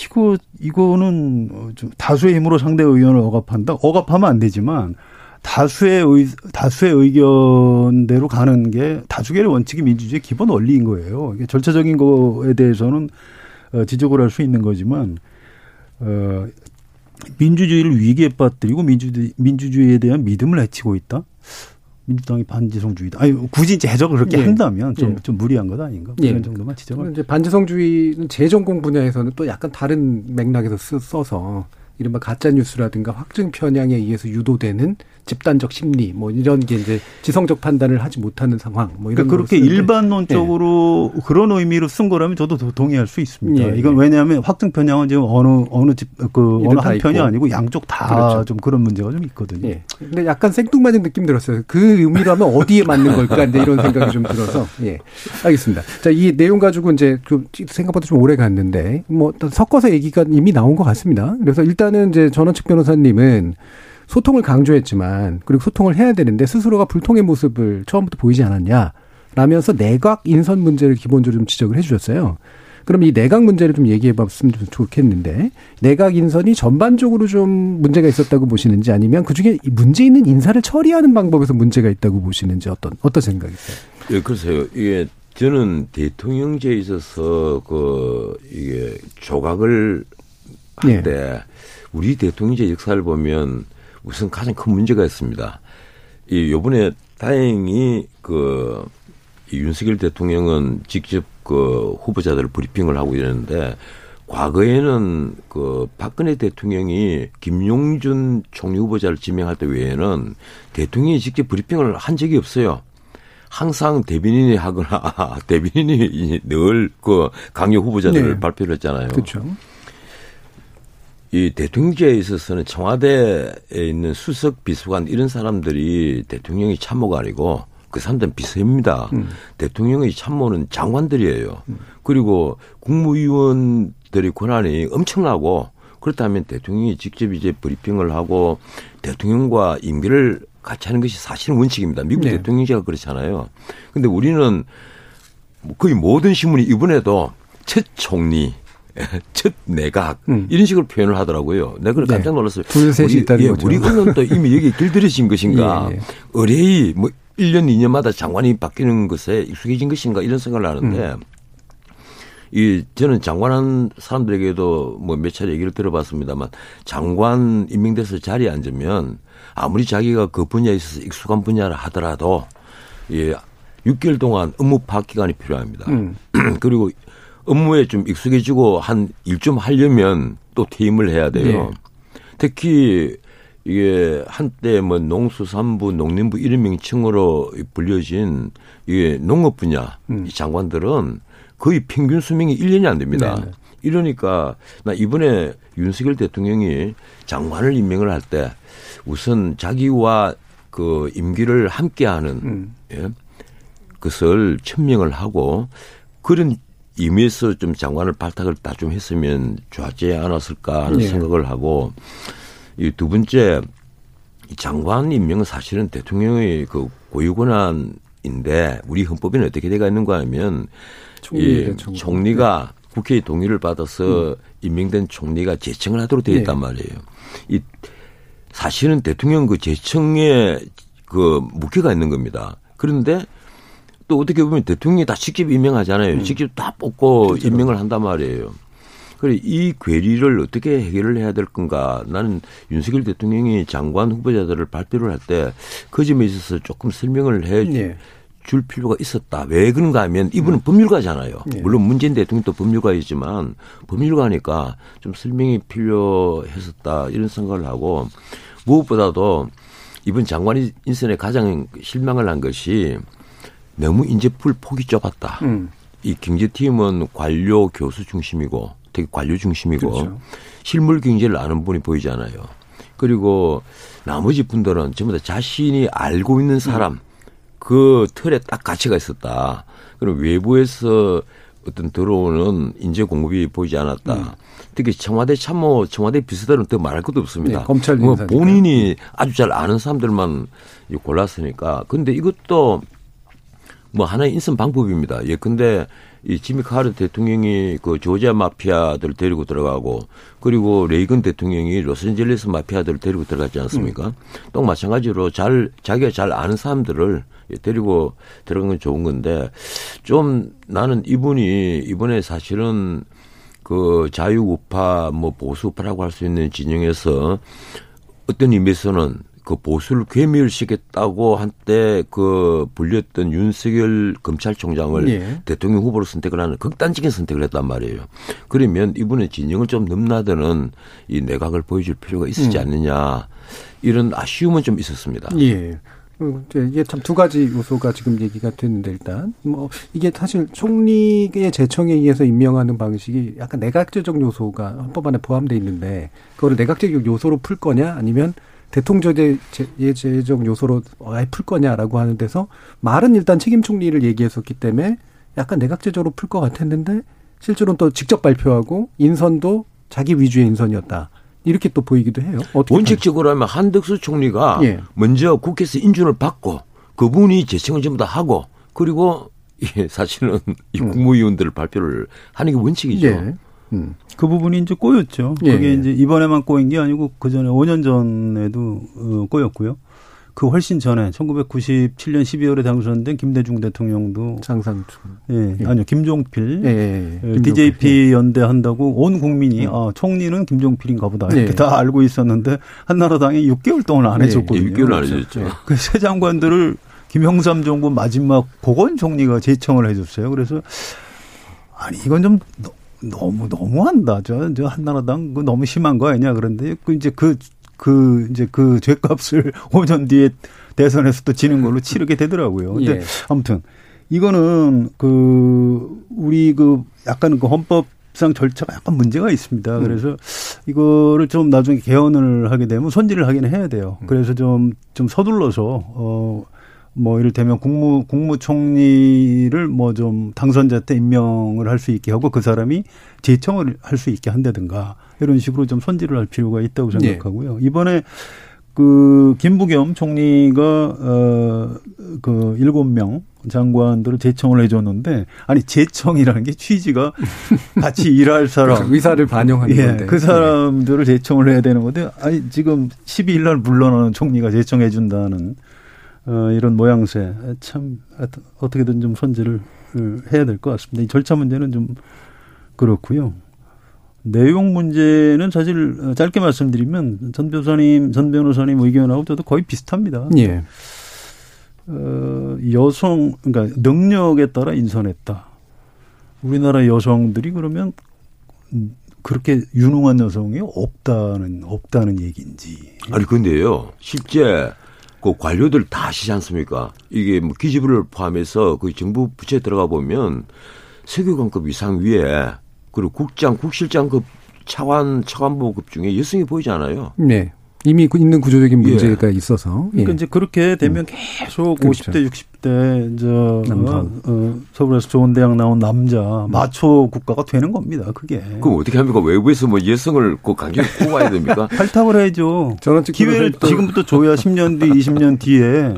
이거 이거는 어, 좀 다수의 힘으로 상대 의견을 억압한다. 억압하면 안 되지만 다수의 의, 다수의 의견대로 가는 게 다수결의 원칙이 민주주의 기본 원리인 거예요. 이게 절차적인 거에 대해서는 어, 지적을 할 수 있는 거지만 어 민주주의를 위기에 빠뜨리고 민주주의, 민주주의에 대한 믿음을 해치고 있다. 민주당이 반지성주의다. 아니 굳이 이제 해석을 그렇게 예. 한다면 좀, 예. 좀 무리한 것 아닌가? 뭐 예. 이런 정도만 지적을. 이제 반지성주의는 재정공 분야에서는 또 약간 다른 맥락에서 써서 이른바 가짜 뉴스라든가 확증 편향에 의해서 유도되는 집단적 심리 뭐 이런 게 이제 지성적 판단을 하지 못하는 상황 뭐 이런 그러니까 그렇게 일반론적으로 네. 그런 의미로 쓴 거라면 저도 동의할 수 있습니다. 예, 이건 예. 왜냐하면 확증 편향은 지금 어느 어느 집 그 어느 한 편이 아니고 양쪽 다좀 그렇죠. 그런 문제가 좀 있거든요. 예. 근데 약간 생뚱맞은 느낌 들었어요. 그 의미라면 어디에 맞는 걸까? 근데 이런 생각이 좀 들어서 예 알겠습니다. 자 이 내용 가지고 이제 좀 생각보다 좀 오래 갔는데 뭐 섞어서 얘기가 이미 나온 것 같습니다. 그래서 일단은 이제 전원측 변호사님은 소통을 강조했지만 그리고 소통을 해야 되는데 스스로가 불통의 모습을 처음부터 보이지 않았냐 라면서 내각 인선 문제를 기본적으로 좀 지적을 해 주셨어요. 그럼 이 내각 문제를 좀 얘기해 봤으면 좋겠는데 내각 인선이 전반적으로 좀 문제가 있었다고 보시는지 아니면 그중에 문제 있는 인사를 처리하는 방법에서 문제가 있다고 보시는지 어떤 어떤 생각이세요? 예, 그러세요. 이게 저는 대통령제에 있어서 그 이게 조각을 할때 예. 우리 대통령제 역사를 보면 우선 가장 큰 문제가 있습니다. 이 요번에 다행히 그 윤석열 대통령은 직접 그 후보자들 브리핑을 하고 이러는데 과거에는 그 박근혜 대통령이 김용준 총리 후보자를 지명할 때 외에는 대통령이 직접 브리핑을 한 적이 없어요. 항상 대변인이 하거나 대변인이 늘 그 강요 후보자들을 네. 발표를 했잖아요. 그렇죠. 이 대통령제에 있어서는 청와대에 있는 수석 비서관 이런 사람들이 대통령이 참모가 아니고 그 사람들은 비서입니다. 음. 대통령의 참모는 장관들이에요. 음. 그리고 국무위원들의 권한이 엄청나고 그렇다면 대통령이 직접 이제 브리핑을 하고 대통령과 임기를 같이 하는 것이 사실은 원칙입니다. 미국 네. 대통령제가 그렇잖아요. 근데 우리는 거의 모든 신문이 이번에도 첫 총리 첫 내각 음. 이런 식으로 표현을 하더라고요. 내가 그래 네. 깜짝 놀랐어요. 둘 셋이 있다는 예, 거죠. 우리 언론도 이미 여기 길들여진 것인가. 예, 예. 의뢰이 뭐 1년 2년마다 장관이 바뀌는 것에 익숙해진 것인가 이런 생각을 하는데 음. 이 저는 장관한 사람들에게도 뭐 몇 차례 얘기를 들어봤습니다만 장관 임명돼서 자리에 앉으면 아무리 자기가 그 분야에 있어서 익숙한 분야를 하더라도 예 6개월 동안 업무 파악 기간이 필요합니다. 음. 그리고 업무에 좀 익숙해지고 한 일 좀 하려면 또 퇴임을 해야 돼요. 네. 특히 이게 한때 뭐 농수산부, 농림부 이런 명칭으로 불려진 이게 농업 분야 음. 이 장관들은 거의 평균 수명이 1년이 안 됩니다. 네네. 이러니까 나 이번에 윤석열 대통령이 장관을 임명을 할 때 우선 자기와 그 임기를 함께하는 음. 예, 그것을 천명을 하고 그런 의미에서 좀 장관을 발탁을 다 좀 했으면 좋았지 않았을까 하는 네. 생각을 하고 이 두 번째 이 장관 임명은 사실은 대통령의 그 고유 권한인데 우리 헌법에는 어떻게 되어 있는가 하면 이. 총리가 국회의 동의를 받아서 임명된 총리가 제청을 하도록 되어 있단 네. 말이에요. 이 사실은 대통령 그 제청에 그 무게가 있는 겁니다. 그런데 또 어떻게 보면 대통령이 다 직접 임명하잖아요. 직접 다 뽑고 임명을 한단 말이에요. 그래 이 괴리를 어떻게 해결을 해야 될 건가? 나는 윤석열 대통령이 장관 후보자들을 발표를 할 때 그 점에 있어서 조금 설명을 해 네. 줄 필요가 있었다. 왜 그런가 하면 이분은 법률가잖아요. 네. 물론 문재인 대통령도 법률가이지만 법률가니까 좀 설명이 필요했었다. 이런 생각을 하고 무엇보다도 이번 장관 인선에 가장 실망을 한 것이 너무 인재풀 폭이 좁았다. 음. 이 경제팀은 관료 교수 중심이고 되게 관료 중심이고 그렇죠. 실물 경제를 아는 분이 보이잖아요. 그리고 나머지 분들은 전부 다 자신이 알고 있는 사람 그 틀에 딱 가치가 있었다. 그리고 외부에서 어떤 들어오는 인재 공급이 보이지 않았다. 음. 특히 청와대 참모, 청와대 비서들은 더 말할 것도 없습니다. 네, 검찰 뭐. 본인이 아주 잘 아는 사람들만 이 골랐으니까. 근데 이것도 뭐 하나의 인선 방법입니다. 예, 근데 이 지미 카르 대통령이 그 조지아 마피아들 데리고 들어가고 그리고 레이건 대통령이 로스앤젤레스 마피아들 데리고 들어갔지 않습니까? 음. 또 마찬가지로 잘 자기가 잘 아는 사람들을 예, 데리고 들어간 건 좋은 건데 좀 나는 이분이 이번에 사실은 그 자유우파 뭐 보수우파라고 할 수 있는 진영에서 어떤 의미에서는 그 보수를 괴멸시켰다고 한때 그 불렸던 윤석열 검찰총장을 예. 대통령 후보로 선택을 하는 극단적인 선택을 했단 말이에요. 그러면 이분의 진영을 좀 넘나드는 이 내각을 보여줄 필요가 있었지 음. 않느냐 이런 아쉬움은 좀 있었습니다. 예. 어, 이게 참 두 가지 요소가 지금 얘기가 됐는데 일단 뭐 이게 사실 총리의 제청에 의해서 임명하는 방식이 약간 내각제적 요소가 헌법 안에 포함돼 있는데 그거를 내각제적 요소로 풀 거냐 아니면 대통령제적 요소로 아예 풀 거냐라고 하는 데서 말은 일단 책임 총리를 얘기했었기 때문에 약간 내각제적으로 풀 것 같았는데 실제로는 또 직접 발표하고 인선도 자기 위주의 인선이었다. 이렇게 또 보이기도 해요. 원칙적으로 하면 한덕수 총리가 예. 먼저 국회에서 인준을 받고 그분이 제청을 전부 다 하고 그리고 예, 사실은 이 국무위원들 을 발표를 하는 게 원칙이죠. 예. 음. 그 부분이 이제 꼬였죠. 예, 그게 예. 이제 이번에만 꼬인 게 아니고 그 전에 5년 전에도 어, 꼬였고요. 그 훨씬 전에 1997년 12월에 당선된 김대중 대통령도 장상준. 예, 예. 아니요 김종필 예, 예, 예. 예, DJP 연대 한다고 온 국민이 아, 총리는 김종필인가 보다 이렇게 네. 다 알고 있었는데 한나라당이 6개월 동안 안 네. 해줬거든요. 예, 6개월 안 해줬죠. 그새 장관들을 김영삼 정부 마지막 보건 총리가 제청을 해줬어요. 그래서 아니 이건 좀 너, 너무 너무한다. 저, 저 한나라당 그 너무 심한 거 아니냐 그런데 그 이제 그그 이제 그 죄값을 5년 뒤에 대선에서 또 지는 걸로 치르게 되더라고요. 근데 예. 아무튼 이거는 그 우리 그 약간 그 헌법 상 절차가 약간 문제가 있습니다. 음. 그래서 이거를 좀 나중에 개헌을 하게 되면 손질을 하기는 해야 돼요. 음. 그래서 좀 좀 서둘러서 어. 뭐 이를테면 국무 국무총리를 뭐 좀 당선자 때 임명을 할 수 있게 하고 그 사람이 제청을 할 수 있게 한다든가 이런 식으로 좀 손질을 할 필요가 있다고 네. 생각하고요. 이번에 그 김부겸 총리가 어그 일곱 명 장관들을 제청을 해줬는데 아니 제청이라는 게 취지가 같이 일할 사람 의사를 반영하는 예, 건데. 그 사람들을 제청을 해야 되는 건데 아니 지금 12일 날 물러나는 총리가 제청해 준다는 어 이런 모양새 참 어떻게든 좀 손질을 어, 해야 될 것 같습니다. 이 절차 문제는 좀 그렇고요. 내용 문제는 사실 어, 짧게 말씀드리면 전 변호사님, 전 변호사님 의견하고 저도 거의 비슷합니다. 예. 어, 여성, 그러니까 능력에 따라 인선했다. 우리나라 여성들이 그러면 그렇게 유능한 여성이 없다는 없다는 얘기인지. 아니 근데요 실제 그 관료들 다 아시지 않습니까? 이게 뭐 기지부를 포함해서 그 정부 부처에 들어가 보면 세교관급 이상 위에 그리고 국장 국실장급 차관 차관보급 중에 여성이 보이지 않아요. 네. 이미 그 있는 구조적인 문제가 예. 있어서. 그러니까 예. 이제 그렇게 되면 계속 그렇죠. 50대, 60대 저 남성. 어, 어, 서울에서 좋은 대학 나온 남자 마초 국가가 되는 겁니다. 그게. 그럼 어떻게 합니까? 외부에서 뭐 여성을 꼭 강제로 뽑아야 됩니까? 발탁을 해야죠. 저는 기회를 지금부터 줘야 10년 뒤, 20년 뒤에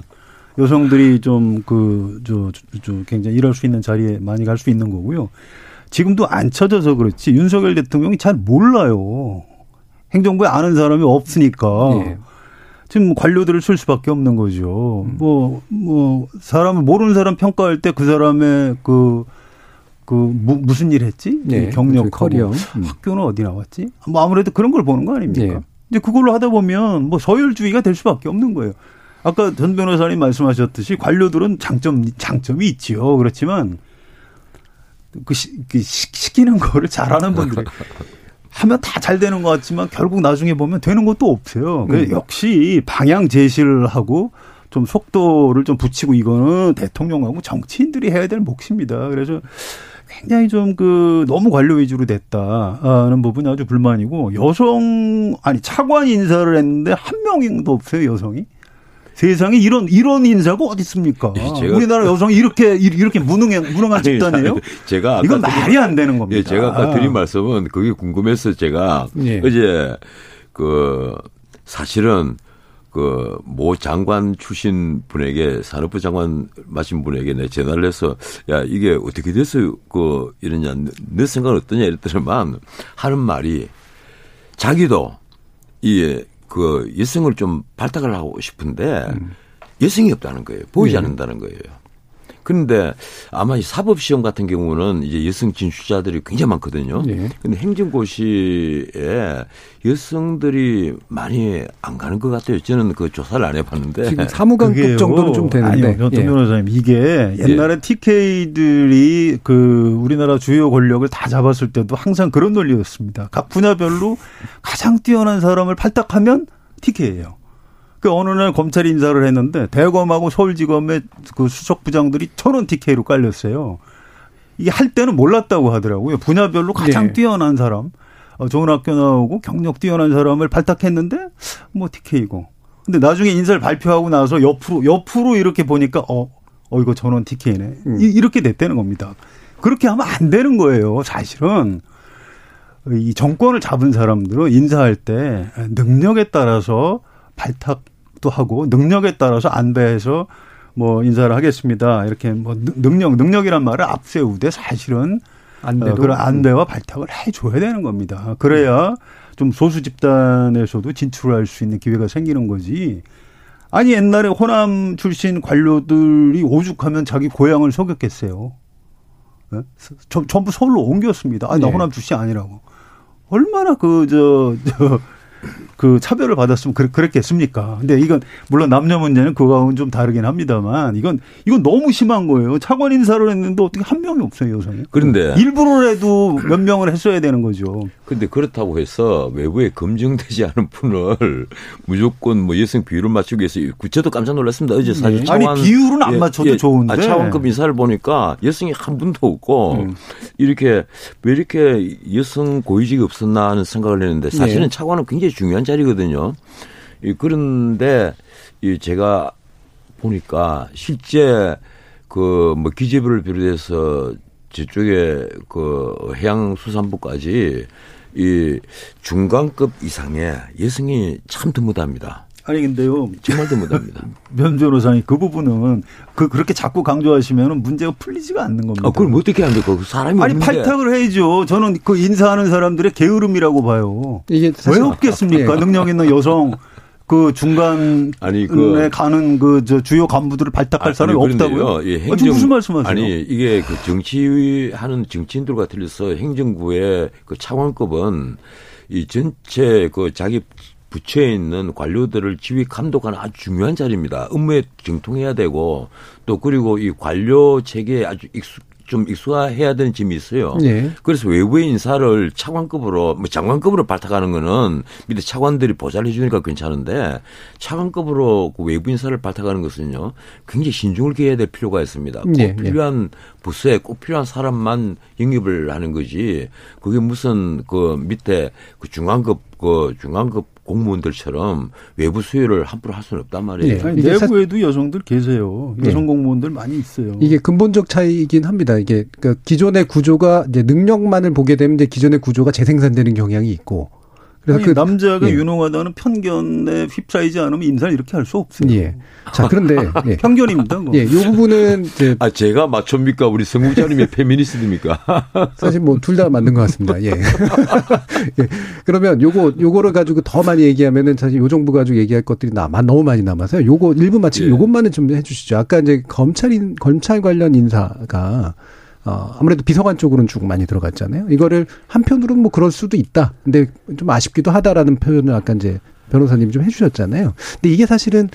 여성들이 좀 그 저 저 굉장히 일할 수 있는 자리에 많이 갈 수 있는 거고요. 지금도 안 쳐져서 그렇지 윤석열 대통령이 잘 몰라요. 행정부에 아는 사람이 없으니까. 예. 지금 관료들을 쓸 수밖에 없는 거죠. 음. 뭐, 뭐, 사람을 모르는 사람 평가할 때 그 사람의 그, 그, 무, 무슨 일 했지? 예. 경력, 커리어. 음. 학교는 어디 나왔지? 뭐 아무래도 그런 걸 보는 거 아닙니까? 예. 이제 그걸로 하다 보면 뭐 서열주의가 될 수밖에 없는 거예요. 아까 전 변호사님 말씀하셨듯이 관료들은 장점, 장점이 있지요. 그렇지만 그, 시, 그 시 키는 거를 잘하는 분들이 하면 다 잘 되는 것 같지만 결국 나중에 보면 되는 것도 없어요. 음. 역시 방향 제시를 하고 좀 속도를 좀 붙이고 이거는 대통령하고 정치인들이 해야 될 몫입니다. 그래서 굉장히 좀 그 너무 관료 위주로 됐다는 부분이 아주 불만이고 여성 아니 차관 인사를 했는데 한 명도 없어요 여성이. 세상에 이런 이런 인사가 어디 있습니까? 예, 우리나라 여성이 이렇게 이렇게 무능해 무능한 집단이에요? 제가 이건 말이 안 되는 겁니다. 예, 제가 아까 드린 말씀은 그게 궁금해서 제가 예. 어제 그 사실은 그 모 장관 출신 분에게 산업부 장관 마신 분에게 내 전화를 해서 야 이게 어떻게 됐어요? 그 이러냐 내 생각은 어떠냐 이랬더니만 하는 말이 자기도 이 그 여성을 좀 발탁을 하고 싶은데 음. 여성이 없다는 거예요. 보이지 네. 않는다는 거예요. 그런데 아마 이 사법 시험 같은 경우는 이제 여성 진출자들이 굉장히 많거든요. 네. 근데 행정고시에 여성들이 많이 안 가는 것 같아요. 저는 그 조사를 안 해봤는데. 지금 사무관급 정도는 좀 되는데. 아니요. 예. 변호사님. 이게 옛날에 예. TK들이 그 우리나라 주요 권력을 다 잡았을 때도 항상 그런 논리였습니다. 각 분야별로 가장 뛰어난 사람을 발탁하면 TK예요. 그 어느 날 검찰 인사를 했는데 대검하고 서울지검의 그 수석 부장들이 천원 TK로 깔렸어요. 이게 할 때는 몰랐다고 하더라고요. 분야별로 가장 네. 뛰어난 사람, 어, 좋은 학교 나오고 경력 뛰어난 사람을 발탁했는데 뭐 TK고. 근데 나중에 인사를 발표하고 나서 옆으로 옆으로 이렇게 보니까 어, 어 이거 전원 TK네. 음. 이, 이렇게 됐다는 겁니다. 그렇게 하면 안 되는 거예요. 사실은 이 정권을 잡은 사람들은 인사할 때 능력에 따라서 발탁 도 하고 능력에 따라서 안배해서 뭐 인사를 하겠습니다. 이렇게 뭐 능력 능력이란 말을 앞세우되 사실은 안배도 어, 그런 안배와 발탁을 해줘야 되는 겁니다. 그래야 좀 소수 집단에서도 진출할 수 있는 기회가 생기는 거지. 아니 옛날에 호남 출신 관료들이 오죽하면 자기 고향을 속였겠어요. 네? 전부 서울로 옮겼습니다. 아니 나 네. 호남 출신 아니라고. 얼마나 그 저 저, 그 차별을 받았으면 그랬, 그랬겠습니까? 근데 이건 물론 남녀 문제는 그거하고는 좀 다르긴 합니다만 이건 이건 너무 심한 거예요. 차관 인사를 했는데 어떻게 한 명이 없어요, 여성이. 그런데 일부러라도 몇 명을 했어야 되는 거죠. 근데 그렇다고 해서 외부에 검증되지 않은 분을 무조건 뭐 여성 비율을 맞추기 위해서 구체도 깜짝 놀랐습니다. 어제 사실 네. 차관 아니 비율은 안 예, 맞춰도 예, 좋은데 아, 차관급 인사를 보니까 여성이 한 분도 없고 음. 이렇게 왜 이렇게 여성 고위직이 없었나 하는 생각을 했는데 사실은 네. 차관은 굉장히 중요한 자리거든요. 그런데 제가 보니까 실제 그 뭐 기재부를 비롯해서 저쪽에 그 해양수산부까지 이 중간급 이상의 여성이 참 드무답니다. 아니 근데요 정말 드무답니다. 면 변호사님 그 부분은 그 그렇게 자꾸 강조하시면 문제가 풀리지가 않는 겁니다. 아, 그럼 어떻게 합니까? 그 사람이 아니 없는데. 발탁을 해야죠. 저는 그 인사하는 사람들의 게으름이라고 봐요. 이게 왜 없겠습니까? 네. 능력 있는 여성 그 중간에 아니 그 가는 그 저 주요 간부들을 발탁할 아니, 사람이 없다고요? 예, 행정, 아, 무슨 말씀하세요? 아니 이게 그 정치하는 정치인들과 틀려서 행정부의 그 차관급은 이 전체 그 자기 부처에 있는 관료들을 지휘 감독하는 아주 중요한 자리입니다. 업무에 정통해야 되고 또 그리고 이 관료 체계에 아주 익숙 좀 익숙해야 되는 점이 있어요. 예. 그래서 외부의 인사를 차관급으로 뭐 장관급으로 발탁하는 거는 밑에 차관들이 보좌를 해주니까 괜찮은데 차관급으로 그 외부 인사를 발탁하는 것은요 굉장히 신중을 기해야 될 필요가 있습니다. 꼭 예, 예. 필요한 부서에 꼭 필요한 사람만 영입을 하는 거지 그게 무슨 그 밑에 그 중앙급 그 중앙급 공무원들처럼 외부 수요를 함부로 할 수는 없단 말이에요. 예. 아니, 내부에도 여성들 계세요. 예. 여성 공무원들 많이 있어요. 이게 근본적 차이이긴 합니다. 이게 그 기존의 구조가 이제 능력만을 보게 되면 이제 기존의 구조가 재생산되는 경향이 있고 그래서 아니, 그 남자가 예. 유능하다는 편견에 휩싸이지 않으면 인사를 이렇게 할 수 없어요. 예. 자, 그런데 예. 편견입니다. 그거. 예, 요 부분은 이제 아 제가 마초입니까 우리 성국자님이 페미니스트입니까? 사실 뭐 둘 다 맞는 것 같습니다. 예. 예. 그러면 요거 요거를 가지고 더 많이 얘기하면은 사실 요 정부 가지고 얘기할 것들이 남아 너무 많이 남아서요. 요거 일부 마치고 예. 요것만은 좀 해주시죠. 아까 이제 검찰인 검찰 관련 인사가 어, 아무래도 비서관 쪽으로는 쭉 많이 들어갔잖아요. 이거를 한편으로는 뭐 그럴 수도 있다. 근데 좀 아쉽기도 하다라는 표현을 아까 이제 변호사님이 좀 해주셨잖아요. 근데 이게 사실은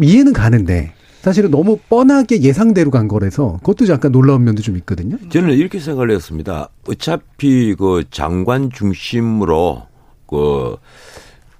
이해는 가는데 사실은 너무 뻔하게 예상대로 간 거라서 그것도 약간 놀라운 면도 좀 있거든요. 저는 이렇게 생각을 했습니다. 어차피 그 장관 중심으로 그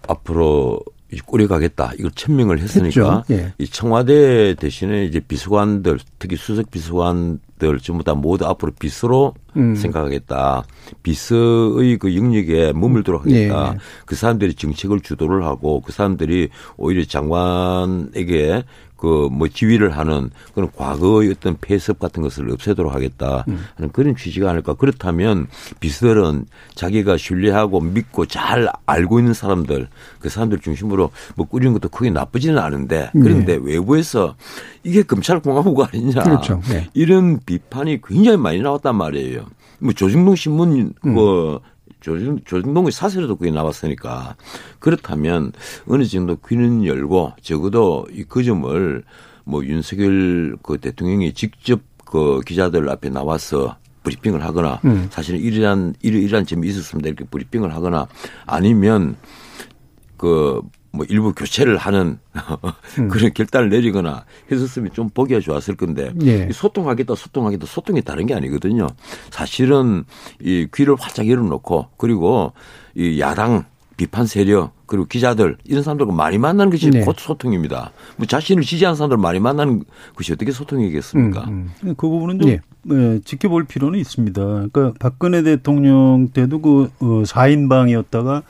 앞으로 꾸려가겠다. 이걸 천명을 했으니까. 예. 이 청와대 대신에 이제 비서관들 특히 수석 비서관 들 전부 다 모두 앞으로 비서로 음. 생각하겠다. 비서의 그 영역에 머물도록 하겠다. 예, 예. 그 사람들이 정책을 주도를 하고 그 사람들이 오히려 장관에게 그 뭐 지휘를 하는 그런 과거의 어떤 폐습 같은 것을 없애도록 하겠다 음. 하는 그런 취지가 아닐까. 그렇다면 비서들은 자기가 신뢰하고 믿고 잘 알고 있는 사람들 그 사람들 중심으로 뭐 꾸리는 것도 크게 나쁘지는 않은데 그런데 외부에서 이게 검찰공화국 아니냐. 그렇죠. 네. 이런 비판이 굉장히 많이 나왔단 말이에요. 뭐 조중동 신문 음. 뭐 조중, 조중동의 사설에도 그게 나왔으니까 그렇다면 어느 정도 귀는 열고 적어도 이 그 점을 뭐 윤석열 그 대통령이 직접 그 기자들 앞에 나와서 브리핑을 하거나 음. 사실은 이러한 이러이러한 점이 있었습니다 이렇게 브리핑을 하거나 아니면 그 뭐 일부 교체를 하는 음. 그런 결단을 내리거나 했었으면 좀 보기가 좋았을 건데 예. 이 소통하겠다 소통하겠다 소통이 다른 게 아니거든요. 사실은 이 귀를 활짝 열어놓고 그리고 이 야당 비판 세력 그리고 기자들 이런 사람들과 많이 만나는 것이 네. 곧 소통입니다. 뭐 자신을 지지하는 사람들 많이 만나는 것이 어떻게 소통이겠습니까? 음, 음. 그 부분은 좀 예. 예, 지켜볼 필요는 있습니다. 그러니까 박근혜 대통령 때도 그 어, 4인방이었다가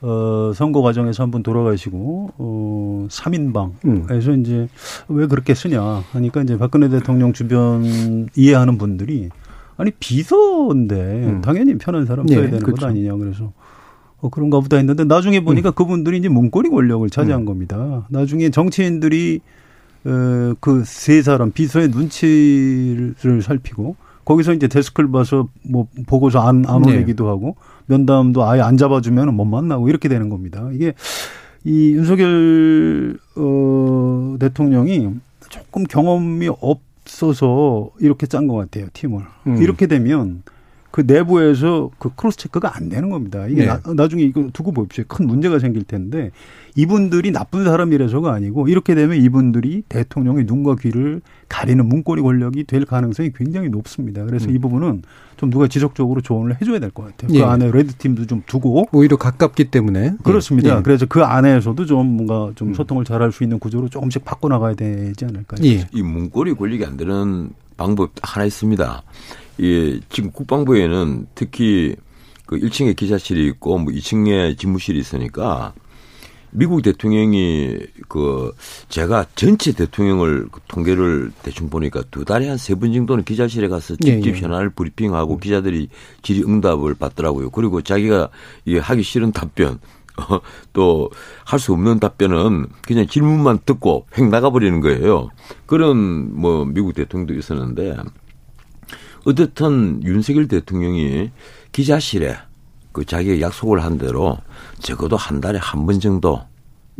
어, 선거 과정에서 한번 돌아가시고 어, 3인방에서 음. 이제 왜 그렇게 쓰냐 하니까 이제 박근혜 대통령 주변 이해하는 분들이 아니 비서인데 음. 당연히 편한 사람 써야 예, 되는 그렇죠. 것 아니냐 그래서 어, 그런가 보다 했는데 나중에 음. 보니까 그분들이 이제 문고리 권력을 차지한 겁니다. 나중에 정치인들이 어, 그세 사람 비서의 눈치를 살피고 거기서 이제 데스크를 봐서 뭐 보고서 안, 안 네. 올리기도 하고 면담도 아예 안 잡아주면 못 만나고 이렇게 되는 겁니다. 이게 이 윤석열 어, 대통령이 조금 경험이 없어서 이렇게 짠 것 같아요 팀을 음. 이렇게 되면 그 내부에서 그 cross check가 안 되는 겁니다. 이게 네. 나, 나중에 이거 두고 보십시오. 큰 문제가 생길 텐데 이분들이 나쁜 사람이라서가 아니고 이렇게 되면 이분들이 대통령의 눈과 귀를 가리는 문고리 권력이 될 가능성이 굉장히 높습니다. 그래서 이 부분은 좀 누가 지속적으로 조언을 해줘야 될 것 같아요. 음. 예. 그 안에 red team도 좀 두고 오히려 가깝기 때문에 그렇습니다. 예. 그래서 그 안에서도 좀 뭔가 좀 음. 소통을 잘할 수 있는 구조로 조금씩 바꿔 나가야 되지 않을까요? 예. 이 문고리 권력이 안 되는 방법 하나 있습니다. 이 지금 국방부에는 특히 그 1층에 기자실이 있고 뭐 2층에 집무실이 있으니까 미국 대통령이 그 제가 전체 대통령을 그 통계를 대충 보니까 두 달에 한 세 번 정도는 기자실에 가서 직접 예, 예. 현안을 브리핑하고 기자들이 질의응답을 받더라고요. 그리고 자기가 이 하기 싫은 답변 어, 또할 수 없는 답변은 그냥 질문만 듣고 획 나가버리는 거예요. 그런 뭐 미국 대통령도 있었는데 어떻든 윤석열 대통령이 기자실에 그 자기가 약속을 한 대로 적어도 한 달에 한 번 정도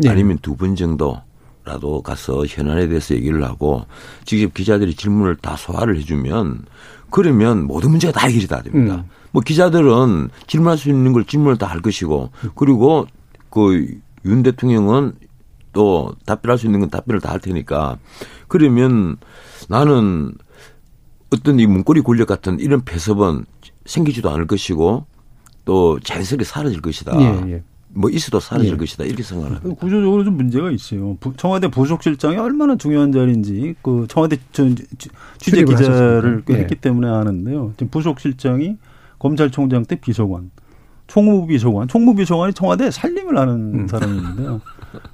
예. 아니면 두 번 정도라도 가서 현안에 대해서 얘기를 하고 직접 기자들이 질문을 다 소화를 해주면 그러면 모든 문제가 다 해결이 다 됩니다. 음. 뭐 기자들은 질문할 수 있는 걸 질문을 다 할 것이고 그리고 그 윤 대통령은 또 답변할 수 있는 건 답변을 다 할 테니까 그러면 나는 어떤 이 문고리 권력 같은 이런 폐섭은 생기지도 않을 것이고 또 자연스럽게 사라질 것이다. 예, 예. 뭐 있어도 사라질 예. 것이다 이렇게 생각을 합니다. 구조적으로 좀 문제가 있어요. 부- 청와대 부속실장이 얼마나 중요한 자리인지 그 청와대 취- 취재 기자를 예. 했기 때문에 아는데요. 지금 부속실장이 검찰총장 때 비서관, 총무비서관, 총무비서관이 청와대 살림을 하는 음. 사람인데요.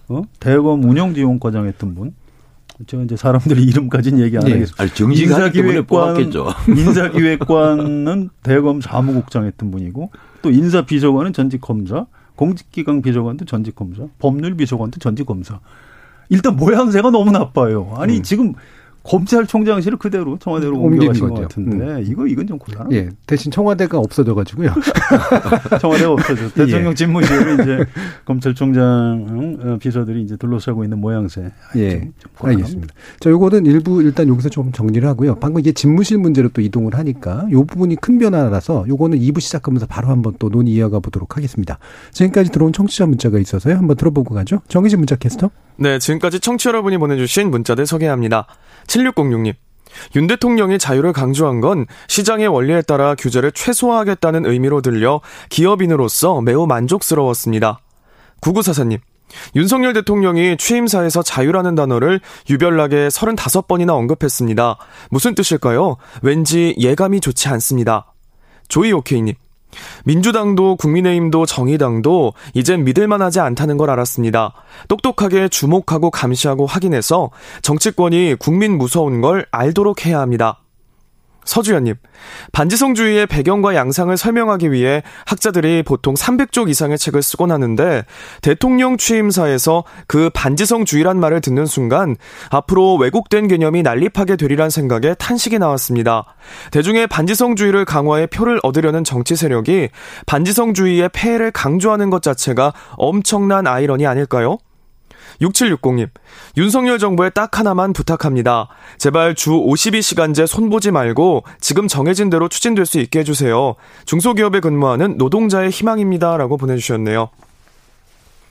어? 대검 운영지원과장 했던 분. 제가 이제 사람들이 이름까지는 얘기 안 예. 하겠습니다. 아니 뽑았겠죠. 인사기획관은 대검 사무국장 했던 분이고 또 인사비서관은 전직 검사, 공직기강 비서관도 전직 검사, 법률 비서관도 전직 검사. 일단 모양새가 너무 나빠요. 아니 음. 지금 검찰총장실을 그대로 청와대로 옮겨가신 것. 같은데 이거 이건 좀 곤란합니다. 예. 대신 청와대가 없어져가지고요. 청와대가 없어져. 대통령 예. 집무실을 이제 검찰총장 어, 비서들이 이제 둘러싸고 있는 모양새. 예. 좀, 좀. 알겠습니다. 자, 요거는 일부 일단 여기서 좀 정리를 하고요. 방금 이게 집무실 문제로 또 이동을 하니까 요 부분이 큰 변화라서 요거는 2부 시작하면서 바로 한번 또 논의 이어가 보도록 하겠습니다. 지금까지 들어온 청취자 문자가 있어서요. 한번 들어보고 가죠. 정희진 문자 캐스터. 네, 지금까지 청취 여러분이 보내주신 문자들 소개합니다. 7606님. 윤 대통령이 자유를 강조한 건 시장의 원리에 따라 규제를 최소화하겠다는 의미로 들려 기업인으로서 매우 만족스러웠습니다. 9944님. 윤석열 대통령이 취임사에서 자유라는 단어를 유별나게 35번이나 언급했습니다. 무슨 뜻일까요? 왠지 예감이 좋지 않습니다. 조이 오케이님. 민주당도 국민의힘도 정의당도 이젠 믿을만하지 않다는 걸 알았습니다. 똑똑하게 주목하고 감시하고 확인해서 정치권이 국민 무서운 걸 알도록 해야 합니다. 서주연님, 반지성주의의 배경과 양상을 설명하기 위해 학자들이 보통 300쪽 이상의 책을 쓰곤 하는데 대통령 취임사에서 그 반지성주의란 말을 듣는 순간 앞으로 왜곡된 개념이 난립하게 되리란 생각에 탄식이 나왔습니다. 대중의 반지성주의를 강화해 표를 얻으려는 정치 세력이 반지성주의의 폐해를 강조하는 것 자체가 엄청난 아이러니 아닐까요? 6760님, 윤석열 정부에 딱 하나만 부탁합니다. 제발 주 52시간제 손보지 말고 지금 정해진 대로 추진될 수 있게 해주세요. 중소기업에 근무하는 노동자의 희망입니다. 라고 보내주셨네요.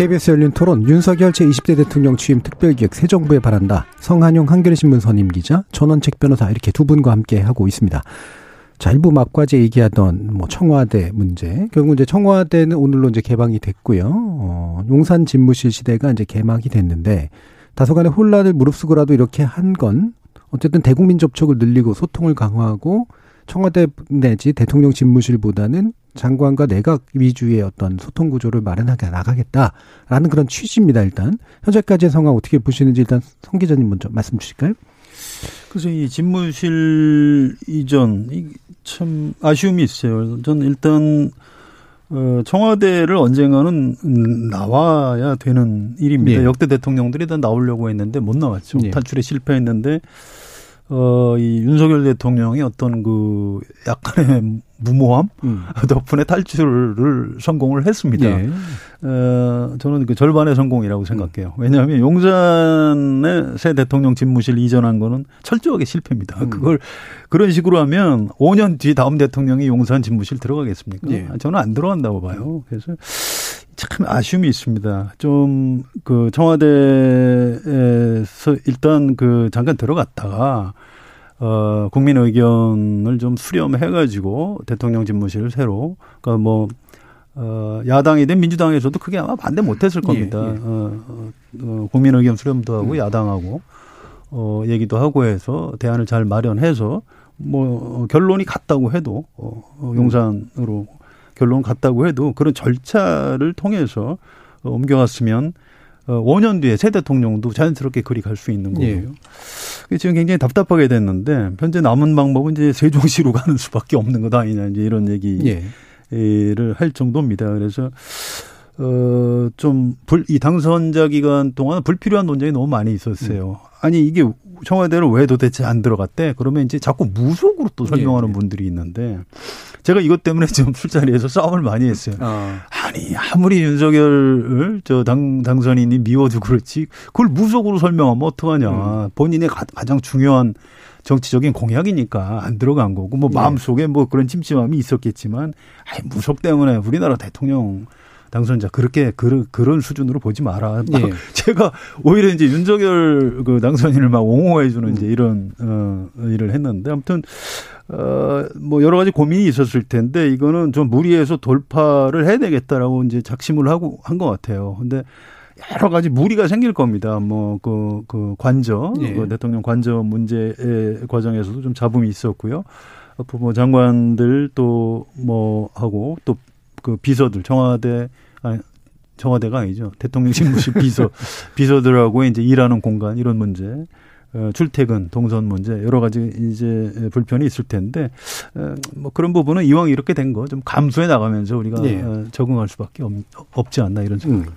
KBS 열린 토론 윤석열 제20대 대통령 취임 특별기획 새 정부에 바란다. 성한용 한겨레 신문 선임 기자, 전원책 변호사 이렇게 두 분과 함께 하고 있습니다. 자, 일부 막과제 얘기하던 뭐 청와대 문제. 결국 이제 청와대는 오늘로 이제 개방이 됐고요. 어, 용산 집무실 시대가 이제 개막이 됐는데 다소간의 혼란을 무릅쓰고라도 이렇게 한 건 어쨌든 대국민 접촉을 늘리고 소통을 강화하고 청와대 내지 대통령 집무실보다는 장관과 내각 위주의 어떤 소통 구조를 마련하게 나가겠다라는 그런 취지입니다. 일단 현재까지의 상황 어떻게 보시는지 일단 성 기자님 먼저 말씀 주실까요? 그래서 이 집무실 이전 이참 아쉬움이 있어요. 전 일단 어, 청와대를 언젠가는 음, 나와야 되는 일입니다. 예. 역대 대통령들이 다 나오려고 했는데 못 나왔죠. 예. 탈출에 실패했는데 어, 이 윤석열 대통령이 어떤 그 약간의 무모함 음. 덕분에 탈출을 성공을 했습니다. 예. 어, 저는 그 절반의 성공이라고 생각해요. 왜냐하면 용산의 새 대통령 집무실 이전한 거는 철저하게 실패입니다. 음. 그걸 그런 식으로 하면 5년 뒤 다음 대통령이 용산 집무실 들어가겠습니까? 예. 저는 안 들어간다고 봐요. 그래서 참 아쉬움이 있습니다. 좀 그 청와대에서 일단 그 잠깐 들어갔다가 어, 국민 의견을 좀 수렴해 가지고 대통령 집무실을 새로, 그러니까 뭐, 어, 야당이든 민주당에서도 크게 아마 반대 못 했을 겁니다. 예, 예. 어, 어, 어, 국민 의견 수렴도 하고 야당하고, 어, 얘기도 하고 해서 대안을 잘 마련해서 뭐 결론이 같다고 해도 어, 어 용산으로 결론 같다고 해도 그런 절차를 통해서 어, 옮겨갔으면 어, 5년 뒤에 새 대통령도 자연스럽게 그리 갈 수 있는 거예요. 예. 지금 굉장히 답답하게 됐는데 현재 남은 방법은 이제 세종시로 가는 수밖에 없는 것 아니냐 이제 이런 얘기를 예. 할 정도입니다. 그래서 어, 좀, 불, 이 당선자 기간 동안 불필요한 논쟁이 너무 많이 있었어요. 음. 아니, 이게 청와대를 왜 도대체 안 들어갔대? 그러면 이제 자꾸 무속으로 또 설명하는 예. 분들이 있는데, 제가 이것 때문에 지금 술자리에서 싸움을 많이 했어요. 어. 아니, 아무리 윤석열을 저 당, 당선인이 미워도 그렇지, 그걸 무속으로 설명하면 어떡하냐. 음. 본인의 가장 중요한 정치적인 공약이니까 안 들어간 거고, 뭐 예. 마음속에 뭐 그런 찜찜함이 있었겠지만, 아이, 무속 때문에 우리나라 대통령 당선자 그렇게 그런 그런 수준으로 보지 마라. 예. 제가 오히려 이제 윤석열 그 당선인을 막 옹호해 주는 이제 이런 어 일을 했는데 아무튼 어 뭐 여러 가지 고민이 있었을 텐데 이거는 좀 무리해서 돌파를 해야 되겠다라고 이제 작심을 하고 한 것 같아요. 근데 여러 가지 무리가 생길 겁니다. 뭐, 그, 그 관저, 예. 그 대통령 관저 문제의 과정에서도 좀 잡음이 있었고요. 부모 장관들 또 뭐 하고 또 그 비서들 청와대 아니 청와대가 아니죠 대통령 집무실 비서 비서들하고 이제 일하는 공간 이런 문제 어, 출퇴근 동선 문제 여러 가지 이제 불편이 있을 텐데 어, 뭐 그런 부분은 이왕 이렇게 된 거 좀 감수해 나가면서 우리가 네. 어, 적응할 수밖에 없, 없지 않나 이런 생각입니다.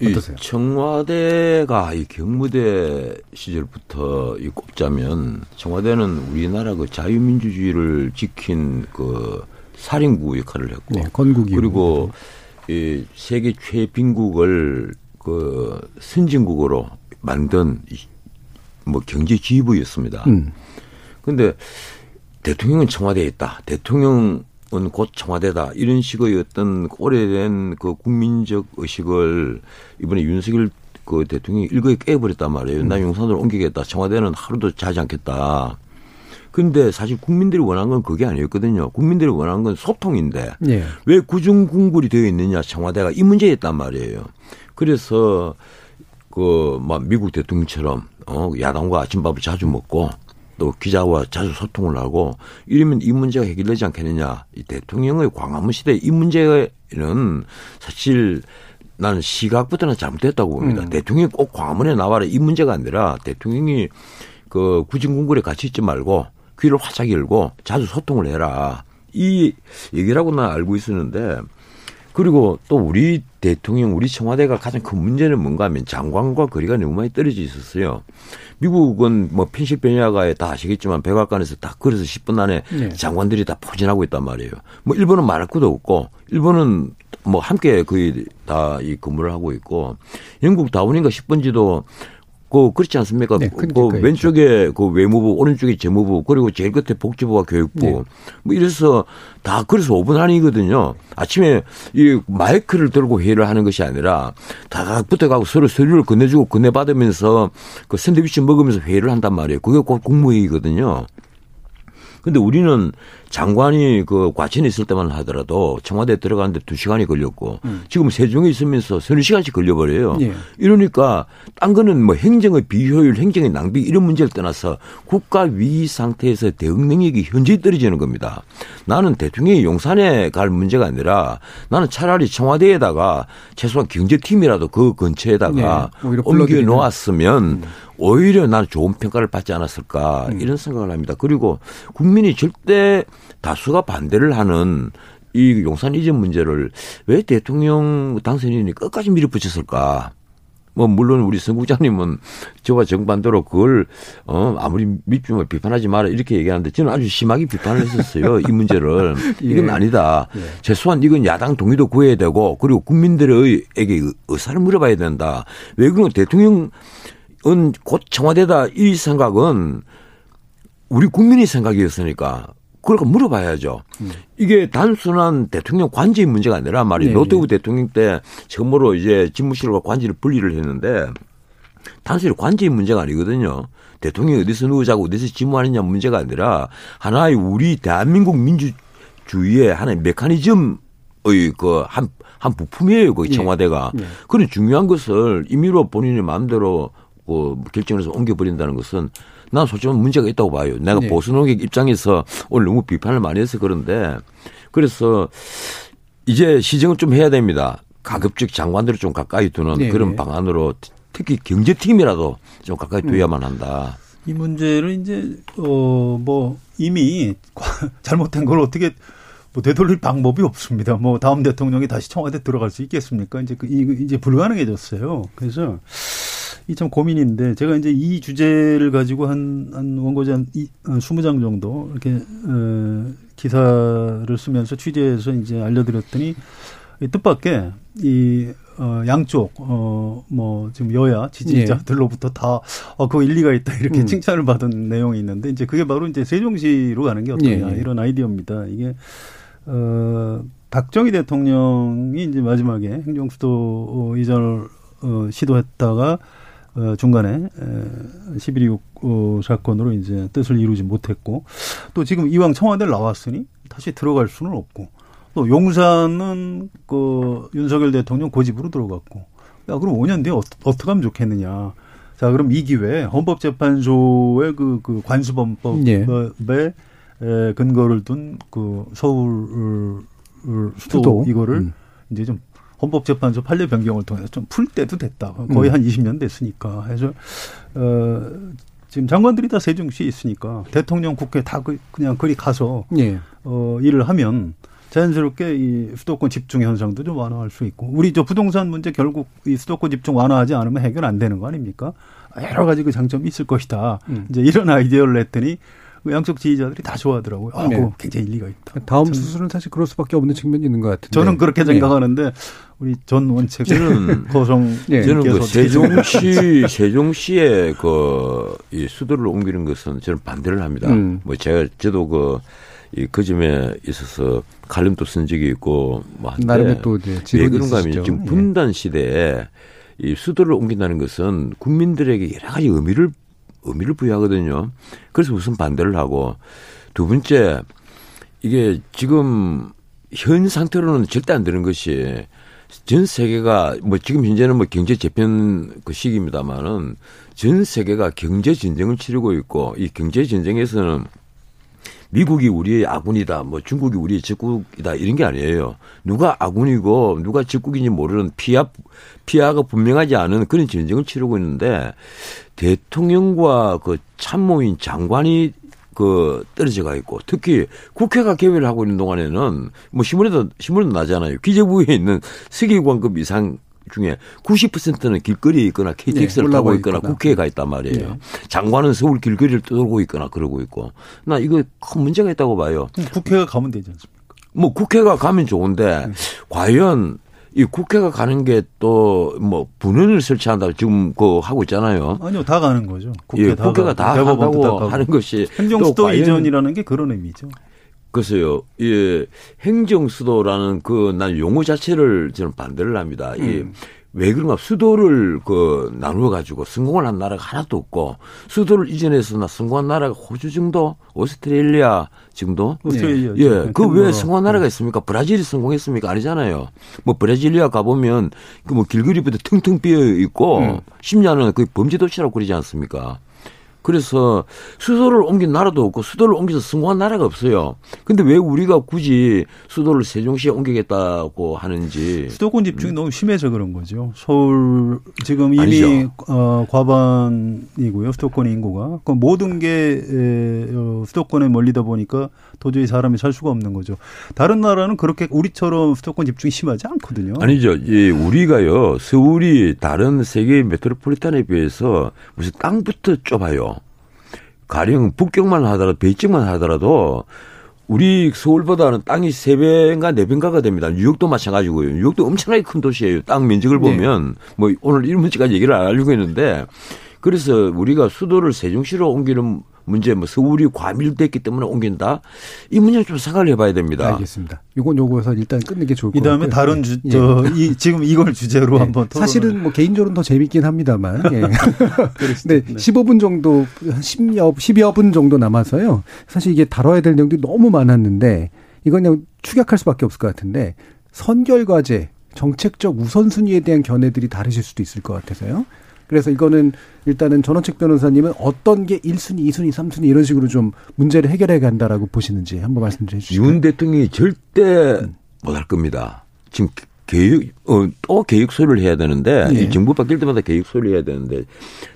음. 어떠세요? 청와대가 이 경무대 시절부터 이 꼽자면 청와대는 우리나라 그 자유민주주의를 지킨 그 살인구 역할을 했고 네, 건국이 그리고 이 세계 최빈국을 그 선진국으로 만든 뭐 경제 지휘부였습니다. 음. 근데 대통령은 청와대에 있다. 대통령은 곧 청와대다. 이런 식의 어떤 오래된 그 국민적 의식을 이번에 윤석열 그 대통령이 일거에 깨버렸단 말이에요. 음. 나 용산으로 옮기겠다. 청와대는 하루도 자지 않겠다. 근데 사실 국민들이 원한 건 그게 아니었거든요. 국민들이 원한 건 소통인데 네. 왜 구중궁굴이 되어 있느냐 청와대가 이 문제였단 말이에요. 그래서 그 막 미국 대통령처럼 어 야당과 아침밥을 자주 먹고 또 기자와 자주 소통을 하고 이러면 이 문제가 해결되지 않겠느냐. 이 대통령의 광화문 시대 이 문제는 사실 나는 시각부터는 잘못됐다고 봅니다. 음. 대통령이 꼭 광화문에 나와라 이 문제가 아니라 대통령이 그 구진궁굴에 같이 있지 말고 귀를 활짝 열고 자주 소통을 해라. 이 얘기라고 나 알고 있었는데 그리고 또 우리 대통령, 우리 청와대가 가장 큰 문제는 뭔가 하면 장관과 거리가 너무 많이 떨어져 있었어요. 미국은 뭐 펜실베니아가에 다 아시겠지만 백악관에서 다 걸어서 10분 안에 네. 장관들이 다 포진하고 있단 말이에요. 뭐 일본은 말할 것도 없고 일본은 뭐 함께 거의 다 이 근무를 하고 있고 영국 다운인가 10번지도 그 그렇지 않습니까? 네, 그 왼쪽에 그 외무부, 오른쪽에 재무부, 그리고 제일 끝에 복지부와 교육부. 네. 뭐 이래서 다 그래서 5분 안이거든요. 아침에 이 마이크를 들고 회의를 하는 것이 아니라 다 붙어가고 서로 서류를 건네주고 건네받으면서 그 샌드위치 먹으면서 회의를 한단 말이에요. 그게 곧 국무회의거든요. 근데 우리는 장관이 그 과천에 있을 때만 하더라도 청와대 에 들어가는데 두 시간이 걸렸고 음. 지금 세종에 있으면서 서너 시간씩 걸려버려요. 예. 이러니까 딴 거는 뭐 행정의 비효율, 행정의 낭비 이런 문제를 떠나서 국가 위기 상태에서 대응 능력이 현저히 떨어지는 겁니다. 나는 대통령이 용산에 갈 문제가 아니라 나는 차라리 청와대에다가 최소한 경제팀이라도 그 근처에다가 네. 옮겨 놓았으면 음. 오히려 나는 좋은 평가를 받지 않았을까 음. 이런 생각을 합니다. 그리고 국민이 절대 다수가 반대를 하는 이 용산 이전 문제를 왜 대통령 당선인이 끝까지 밀어붙였을까? 뭐 물론 우리 성 국장님은 저와 정반대로 그걸 어 아무리 밑줄을 비판하지 마라 이렇게 얘기하는데 저는 아주 심하게 비판을 했었어요 이 문제를 이건 예. 아니다 예. 최소한 이건 야당 동의도 구해야 되고 그리고 국민들에게 의사를 물어봐야 된다 왜 그러면 대통령 은 곧 청와대다 이 생각은 우리 국민의 생각이었으니까 그러니까 물어봐야죠. 음. 이게 단순한 대통령 관제의 문제가 아니라 말이 네, 노태우 네. 대통령 때 처음으로 이제 집무실과 관제를 분리를 했는데 단순히 관제의 문제가 아니거든요. 대통령이 어디서 누구자고 어디서 집무하느냐 문제가 아니라 하나의 우리 대한민국 민주주의의 하나의 메커니즘의 그 한, 한 부품이에요. 그 청와대가. 네. 네. 그런 중요한 것을 임의로 본인의 마음대로 그 결정을 해서 옮겨버린다는 것은 난 솔직히 문제가 있다고 봐요. 내가 네. 보수 농객 입장에서 오늘 너무 비판을 많이 해서 그런데 그래서 이제 시정을 좀 해야 됩니다. 가급적 장관들을 좀 가까이 두는 네, 그런 네. 방안으로 특히 경제팀이라도 좀 가까이 음. 둬야만 한다. 이 문제를 이제 어 뭐 이미 잘못된 걸 어떻게 뭐 되돌릴 방법이 없습니다. 뭐 다음 대통령이 다시 청와대 들어갈 수 있겠습니까? 이제 그 이- 이제 불가능해졌어요. 그래서 이 참 고민인데 제가 이제 이 주제를 가지고 한, 한 원고지 한 이- 한 20장 정도 이렇게 어, 기사를 쓰면서 취재해서 이제 알려드렸더니 이 뜻밖의 이 어, 양쪽 어 뭐 지금 여야 지지자들로부터 다 어, 그거 일리가 있다 이렇게 음. 칭찬을 받은 내용이 있는데 이제 그게 바로 이제 세종시로 가는 게 어떠냐 예, 예. 이런 아이디어입니다. 이게 어 박정희 대통령이 이제 마지막에 행정수도 어, 이전을 어, 시도했다가 어, 중간에 에, 11.26 어, 사건으로 이제 뜻을 이루지 못했고 또 지금 이왕 청와대를 나왔으니 다시 들어갈 수는 없고 또 용산은 그 윤석열 대통령 고집으로 들어갔고 야 그럼 5년 뒤에 어, 어떻게 하면 좋겠느냐 자 그럼 이 기회에 헌법재판소의 그, 그 관수범법에 예. 에, 근거를 둔 그 서울 을- 수도, 수도. 이거를 음. 이제 좀 헌법재판소 판례 변경을 통해서 좀 풀 때도 됐다. 거의 음. 한 20년 됐으니까. 해서 어 지금 장관들이 다 세종시에 있으니까 대통령 국회 다 그- 그냥 그리 가서 예. 어 일을 하면 자연스럽게 이 수도권 집중 현상도 좀 완화할 수 있고 우리 저 부동산 문제 결국 이 수도권 집중 완화하지 않으면 해결 안 되는 거 아닙니까? 여러 가지 그 장점이 있을 것이다. 음. 이제 이런 아이디어를 냈더니 그 양쪽 지지자들이 다 좋아하더라고요. 아, 네. 굉장히 일리가 있다. 다음 참- 수술은 사실 그럴 수밖에 없는 측면이 있는 것 같은데. 저는 그렇게 네. 생각하는데 우리 전 원책 저는- 거성 예. 저는 그 세종시 세종시에 그이 수도를 옮기는 것은 저는 반대를 합니다. 음. 뭐 제가 저도 그 이그 점에 있어서 칼럼도 쓴 적이 있고 뭐 한데 나름의 또 이제 왜 그런가 하면. 지금 예. 분단 시대에 이 수도를 옮긴다는 것은 국민들에게 여러 가지 의미를 의미를 부여하거든요. 그래서 우선 반대를 하고 두 번째 이게 지금 현 상태로는 절대 안 되는 것이 전 세계가 뭐 지금 현재는 뭐 경제 재편 그 시기입니다만은 전 세계가 경제 전쟁을 치르고 있고 이 경제 전쟁에서는 미국이 우리의 아군이다, 뭐 중국이 우리의 적국이다 이런 게 아니에요. 누가 아군이고 누가 적국인지 모르는 피하 피하가 분명하지 않은 그런 전쟁을 치르고 있는데 대통령과 그 참모인 장관이 그 떨어져가 있고 특히 국회가 개회를 하고 있는 동안에는 뭐 신문에도 신문에도 나잖아요. 기재부에 있는 서기관급 이상 중에 90%는 길거리에 있거나 KTX를 네, 타고 있거나 있거나. 국회에 가 있단 말이에요. 네. 장관은 서울 길거리를 떠돌고 있거나 그러고 있고 나 이거 큰 문제가 있다고 봐요. 국회가 가면 되지 않습니까? 뭐 국회가 가면 좋은데 네. 과연 이 국회가 가는 게 또 뭐 분원을 설치한다 지금 그 하고 있잖아요. 아니요, 다 가는 거죠. 예, 다 국회가 가고, 다 한다고 다 가고. 하는 것이 행정수도 이전이라는 게 그런 의미죠. 글쎄요, 예, 행정 수도라는 그 난 용어 자체를 저는 반대를 합니다. 음. 이왜 그런가 수도를 그 나누어 가지고 성공을 한 나라가 하나도 없고 수도를 이전해서 나 성공한 나라가 호주 정도, 오스트레일리아 정도. 오스트레일리아. 예, 그왜 뭐, 성공한 나라가 있습니까? 브라질이 성공했습니까? 아니잖아요. 뭐 브라질리아 가보면 그 뭐 길거리부터 텅텅 비어 있고 음. 심지어는 그 범죄 도시라고 그러지 않습니까? 그래서 수도를 옮긴 나라도 없고 수도를 옮겨서 성공한 나라가 없어요. 근데 왜 우리가 굳이 수도를 세종시에 옮기겠다고 하는지 수도권 집중이 너무 심해서 그런 거죠. 서울 지금 이미 아니죠. 어, 과반이고요. 수도권 인구가. 그 모든 게 에, 어, 수도권에 몰리다 보니까 도저히 사람이 살 수가 없는 거죠. 다른 나라는 그렇게 우리처럼 수도권 집중이 심하지 않거든요. 아니죠. 이 우리가요 서울이 다른 세계 메트로폴리탄에 비해서 무슨 땅부터 좁아요. 가령 북경만 하더라도 베이징만 하더라도 우리 서울보다는 땅이 세배인가네배인가가 됩니다. 뉴욕도 마찬가지고요. 뉴욕도 엄청나게 큰 도시예요. 땅 면적을 보면 뭐 오늘 이런 문제까지 얘기를 안 하려고 했는데 그래서 우리가 수도를 세종시로 옮기는 문제, 뭐 서울이 과밀됐기 때문에 옮긴다. 이 문제는 좀 생각을 해봐야 됩니다. 알겠습니다. 요건 요거에서 일단 끝내는 게 좋을 것이 같고요. 다음에 다른 주, 예. 저, 이, 지금 이걸 주제로 네. 한번 토론을 사실은 뭐 개인적으로는 더 재밌긴 합니다만. 예. 수도 네, 있네. 15분 정도, 한 10여, 10여 분 정도 남아서요. 사실 이게 다뤄야 될 내용들이 너무 많았는데, 이건 그냥 축약할 수밖에 없을 것 같은데, 선결과제, 정책적 우선순위에 대한 견해들이 다르실 수도 있을 것 같아서요. 그래서 이거는 일단은 전원책 변호사님은 어떤 게 1순위, 2순위, 3순위 이런 식으로 좀 문제를 해결해 간다라고 보시는지 한번 말씀 좀 해주시죠. 윤 대통령이 절대 못할 겁니다. 지금 개혁, 어, 또 개혁 소리를 해야 되는데, 예. 이 정부 바뀔 때마다 개혁 소리를 해야 되는데,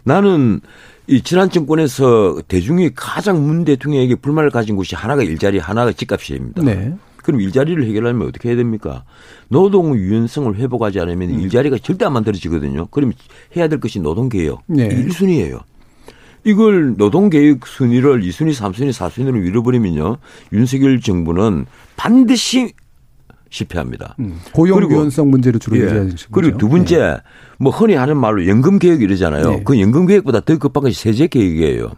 나는 이 지난 정권에서 대중이 가장 문 대통령에게 불만을 가진 곳이 하나가 일자리, 하나가 집값이입니다. 네. 그럼 일자리를 해결하려면 어떻게 해야 됩니까? 노동 유연성을 회복하지 않으면 음. 일자리가 절대 안 만들어지거든요. 그럼 해야 될 것이 노동 개혁. 네. 일 1순위예요. 이걸 노동개혁 순위를 2순위, 3순위, 4순위로 밀어버리면요. 윤석열 정부는 반드시 실패합니다. 음, 고용 유연성 문제를 주로 예. 얘기하는 거죠. 그리고 두 번째, 뭐 흔히 하는 말로 연금 개혁 이러잖아요. 네. 그 연금 개혁보다 더 급한 것이 세제 개혁이에요.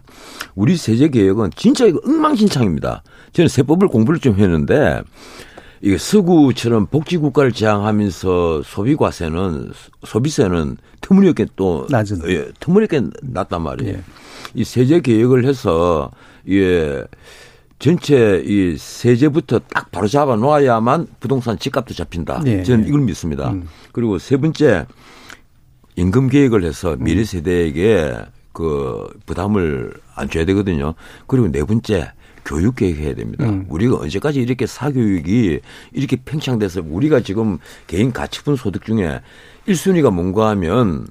우리 세제 개혁은 진짜 이거 엉망진창입니다. 저는 세법을 공부를 좀 했는데 이게 서구처럼 복지 국가를 지향하면서 소비 과세는 소비세는 터무니없게 또 낮은. 예, 터무니없게 낮단 말이에요. 예. 이 세제 개혁을 해서 예 전체 이 세제부터 딱 바로 잡아 놓아야만 부동산 집값도 잡힌다. 예. 저는 이걸 믿습니다. 음. 그리고 세 번째 임금 계획을 해서 미래 세대에게 그 부담을 안 줘야 되거든요. 그리고 네 번째 교육 계획해야 됩니다. 음. 우리가 언제까지 이렇게 사교육이 이렇게 팽창돼서 우리가 지금 개인 가치분 소득 중에 1순위가 뭔가 하면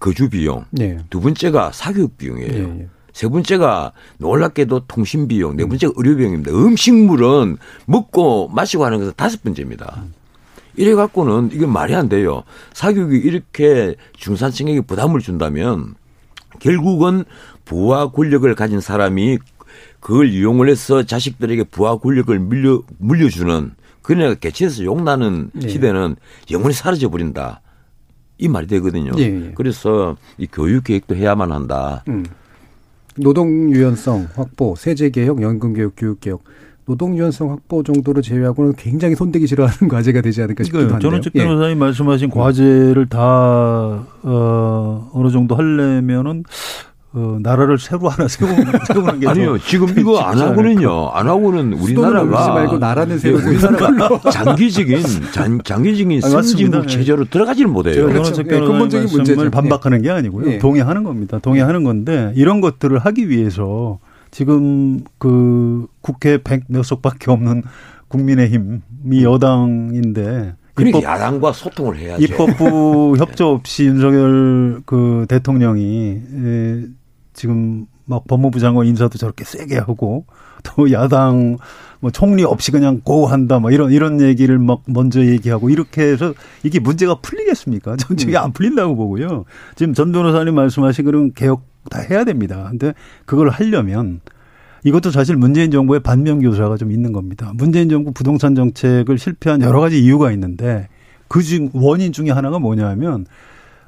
거주 비용, 예. 두 번째가 사교육 비용이에요. 예, 예. 세 번째가 놀랍게도 통신 비용, 네 번째가 의료 비용입니다. 음식물은 먹고 마시고 하는 것은 다섯 번째입니다. 이래 갖고는 이게 말이 안 돼요. 사교육이 이렇게 중산층에게 부담을 준다면 결국은 부와 권력을 가진 사람이 그걸 이용을 해서 자식들에게 부와 권력을 물려 물려주는 그러니까 개체에서 욕나는 예. 시대는 영원히 사라져 버린다. 이 말이 되거든요. 예, 예. 그래서 이 교육 계획도 해야만 한다. 음. 노동 유연성 확보, 세제 개혁, 연금 개혁, 교육 개혁. 노동 유연성 확보 정도로 제외하고는 굉장히 손대기 싫어하는 과제가 되지 않을까 싶기도 한데요. 전원책 예. 변호사님 말씀하신 과제를 다 어, 어느 정도 하려면은 어, 나라를 새로 하나 세우, 세우는 게 아니요, 더 지금 이거 안 하고는요, 안 하고는 우리나라가 말고 나라는 새로 예, 우리나라가 장기적인 장, 장기적인. 선진국 예. 체제로 들어가지를 못해요. 제가 그렇죠. 예, 변호사님 근본적인 말씀을 문제죠. 반박하는 게 아니고요. 예. 동의하는 겁니다. 동의하는 건데 이런 것들을 하기 위해서 지금 그 국회 백몇 석밖에 없는 국민의힘이 여당인데 그러니까 입법, 야당과 소통을 해야죠. 입법부 협조 없이 윤석열 그 대통령이 에, 지금 막 법무부 장관 인사도 저렇게 세게 하고 또 야당 뭐 총리 없이 그냥 고한다 뭐 이런 이런 얘기를 막 먼저 얘기하고 이렇게 해서 이게 문제가 풀리겠습니까? 전 저게 안 풀린다고 보고요. 지금 전 변호사님 말씀하신 그런 개혁 다 해야 됩니다. 근데 그걸 하려면 이것도 사실 문재인 정부의 반면 교사가 좀 있는 겁니다. 문재인 정부 부동산 정책을 실패한 여러 가지 이유가 있는데 그 중 원인 중에 하나가 뭐냐면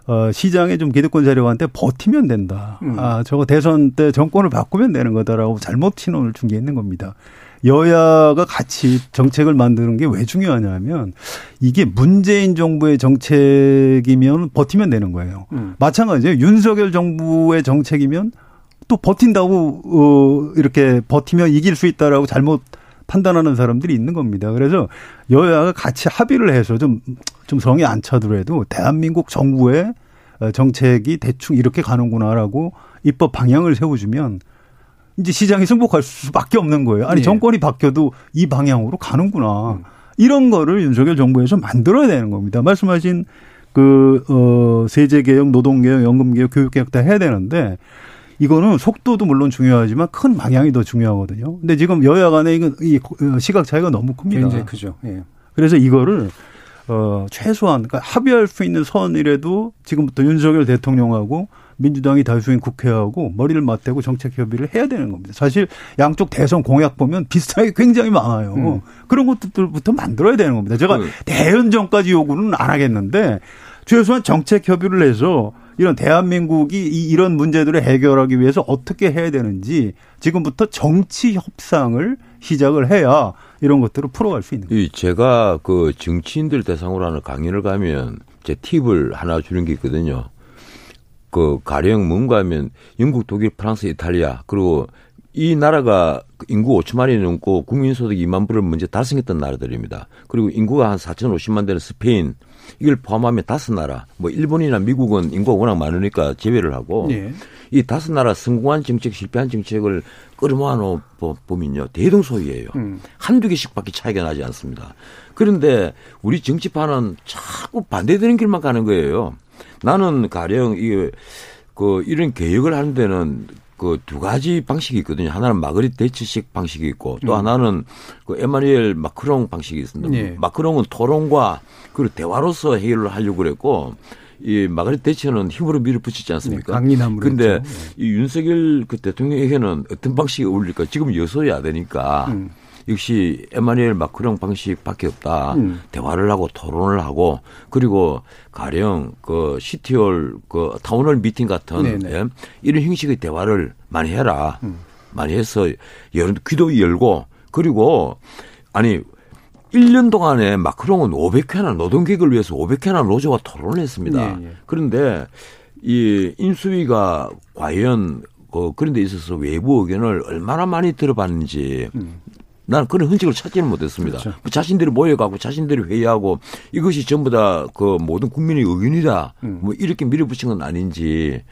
어, 시장에 좀 기득권 세력한테 버티면 된다. 음. 아, 저거 대선 때 정권을 바꾸면 되는 거다라고 잘못 신호를 준 게 있는 겁니다. 여야가 같이 정책을 만드는 게 왜 중요하냐면 이게 문재인 정부의 정책이면 버티면 되는 거예요. 음. 마찬가지예요. 윤석열 정부의 정책이면 또 버틴다고 어 이렇게 버티면 이길 수 있다라고 잘못 판단하는 사람들이 있는 겁니다. 그래서 여야가 같이 합의를 해서 좀, 좀 성이 안 차더라도 대한민국 정부의 어, 정책이 대충 이렇게 가는구나라고 입법 방향을 세워주면 이제 시장이 승복할 수밖에 없는 거예요. 아니 예. 정권이 바뀌어도 이 방향으로 가는구나. 이런 거를 윤석열 정부에서 만들어야 되는 겁니다. 말씀하신 그, 어, 세제개혁, 노동개혁, 연금개혁, 교육개혁 다 해야 되는데 이거는 속도도 물론 중요하지만 큰 방향이 더 중요하거든요. 근데 지금 여야 간의 이거 이 시각 차이가 너무 큽니다. 굉장히 크죠. 예. 그래서 이거를 어 최소한 그러니까 합의할 수 있는 선이라도 지금부터 윤석열 대통령하고 민주당이 다수인 국회하고 머리를 맞대고 정책 협의를 해야 되는 겁니다. 사실 양쪽 대선 공약 보면 비슷하게 굉장히 많아요. 음. 그런 것들부터 만들어야 되는 겁니다. 제가 네. 대연정까지 요구는 안 하겠는데 최소한 정책 협의를 해서 이런 대한민국이 이- 이런 문제들을 해결하기 위해서 어떻게 해야 되는지 지금부터 정치 협상을 시작을 해야 이런 것들을 풀어갈 수 있는 거예요. 이 제가 그 정치인들 대상으로 하는 강연을 가면 제 팁을 하나 주는 게 있거든요. 그 가령 뭔가 하면 영국, 독일, 프랑스, 이탈리아 그리고 이 나라가 인구 5천만이 넘고 국민소득 2만 불을 먼저 달성했던 나라들입니다. 그리고 인구가 한 4,050만 되는 스페인 이걸 포함하면 다섯 나라 뭐 일본이나 미국은 인구가 워낙 많으니까 제외를 하고 예. 이 다섯 나라 성공한 정책 실패한 정책을 끌어모아 놓 보면요 대동소이예요. 음. 한두 개씩밖에 차이가 나지 않습니다. 그런데 우리 정치판은 자꾸 반대되는 길만 가는 거예요. 나는 가령 이게 그 이런 개혁을 하는 데는 그 두 가지 방식이 있거든요. 하나는 마그리트 대치식 방식이 있고 또 음. 하나는 그 에마뉘엘 마크롱 방식이 있습니다. 예. 마크롱은 토론과 그리고 대화로서 해결을 하려고 그랬고 이 마그리트 대치는 힘으로 밀어붙이지 않습니까? 네, 강인함으로 근데 했죠. 이 윤석열 그 대통령에게는 어떤 방식이 어울릴까? 지금 여소야 되니까 음. 역시 에마뉘엘 마크롱 방식밖에 없다. 음. 대화를 하고 토론을 하고 그리고 가령 그 city hall 그 town hall meeting 같은 네네. 예? 이런 형식의 대화를 많이 해라. 음. 많이 해서 여러 귀도 열고 그리고 아니 1년 동안에 마크롱은 500회나 노동개혁을 위해서 500회나 노조와 토론을 했습니다. 예, 예. 그런데 이 인수위가 과연 그 그런 데 있어서 외부 의견을 얼마나 많이 들어봤는지 나는 그런 흔적을 찾지는 못했습니다. 음. 그렇죠. 뭐 자신들이 모여가고 자신들이 회의하고 이것이 전부 다 그 모든 국민의 의견이다. 음. 뭐 이렇게 밀어붙인 건 아닌지.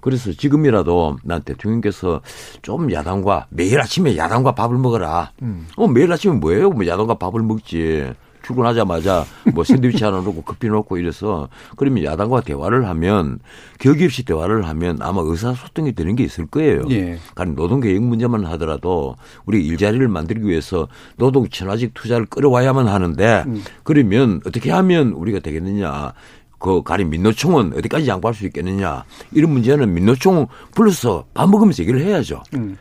그래서 지금이라도 난 대통령께서 좀 야당과 매일 아침에 야당과 밥을 먹어라. 음. 어, 매일 아침에 뭐예요? 뭐 야당과 밥을 먹지. 출근하자마자 뭐 샌드위치 하나 놓고 커피 놓고 이래서 그러면 야당과 대화를 하면 격이 없이 대화를 하면 아마 의사소통이 되는 게 있을 거예요. 예. 가령 노동계획 문제만 하더라도 우리 일자리를 만들기 위해서 노동 친화직 투자를 끌어와야만 하는데 음. 그러면 어떻게 하면 우리가 되겠느냐. 그 가령 민노총은 어디까지 양보할 수 있겠느냐. 이런 문제는 민노총 불러서 밥 먹으면서 얘기를 해야죠. 음.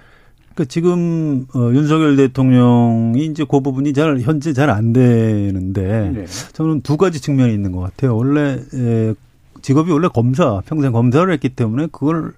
그 지금 어, 윤석열 대통령이 이제 그 부분이 잘 현재 잘 안 되는데 네. 저는 두 가지 측면이 있는 것 같아요. 원래 에, 직업이 원래 검사 평생 검사를 했기 때문에 그걸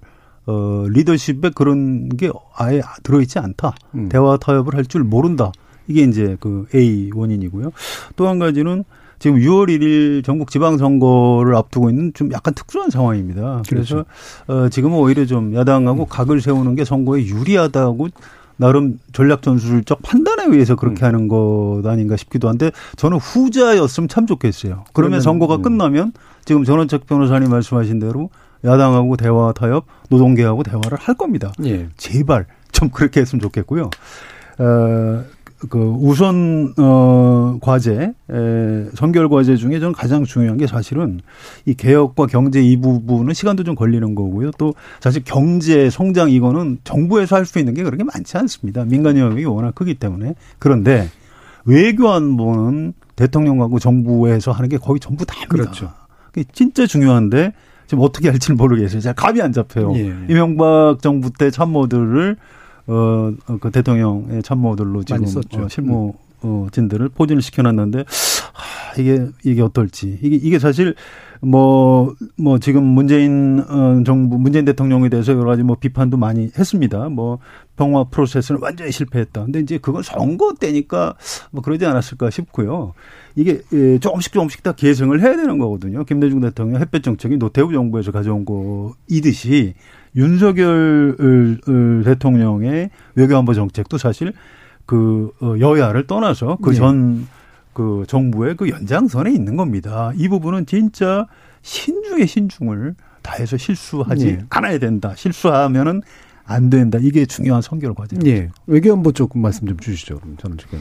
어, 리더십에 그런 게 아예 들어있지 않다. 음. 대화 타협을 할 줄 모른다. 이게 이제 그 A 원인이고요. 또 한 가지는 지금 6월 1일 전국 지방선거를 앞두고 있는 좀 약간 특수한 상황입니다. 그래서 어, 지금은 오히려 좀 야당하고 각을 세우는 게 선거에 유리하다고 나름 전략 전술적 판단에 의해서 그렇게 하는 것 아닌가 싶기도 한데 저는 후자였으면 참 좋겠어요. 그러면 그러면, 선거가 음. 끝나면 지금 전원책 변호사님 말씀하신 대로 야당하고 대화 타협, 노동계하고 대화를 할 겁니다. 예. 제발 좀 그렇게 했으면 좋겠고요. 어, 그 우선 어 과제, 에, 선결 과제 중에 저는 가장 중요한 게 사실은 이 개혁과 경제 이 부분은 시간도 좀 걸리는 거고요. 또 사실 경제 성장 이거는 정부에서 할 수 있는 게 그렇게 많지 않습니다. 민간 영역이 워낙 크기 때문에 그런데 외교 안보는 대통령하고 정부에서 하는 게 거의 전부 다입니다. 그렇죠. 그게 진짜 중요한데 지금 어떻게 할지는 모르겠어요. 잘 감이 안 잡혀요. 예. 이명박 정부 때 참모들을 어, 어, 그 대통령의 참모들로 지금. 어, 실무 어, 진들을 포진을 시켜놨는데 하, 이게 이게 어떨지 이게 이게 사실 뭐뭐 지금 문재인 어, 정부 문재인 대통령에 대해서 여러 가지 뭐 비판도 많이 했습니다. 뭐 평화 프로세스는 완전히 실패했다. 근데 이제 그건 선거 때니까 뭐 그러지 않았을까 싶고요. 이게 예, 조금씩 조금씩 다 계승을 해야 되는 거거든요. 김대중 대통령 햇볕 정책이 노태우 정부에서 가져온 거이듯이 윤석열 대통령의 외교안보 정책도 사실 그 어, 여야를 떠나서 그 네. 전그 정부의 그 연장선에 있는 겁니다. 이 부분은 진짜 신중의 신중을 다해서 실수하지 네. 않아야 된다. 실수하면은 안 된다. 이게 중요한 선결 과제입니다. 예. 외교안보 조금 말씀 좀 주시죠. 저는 지금.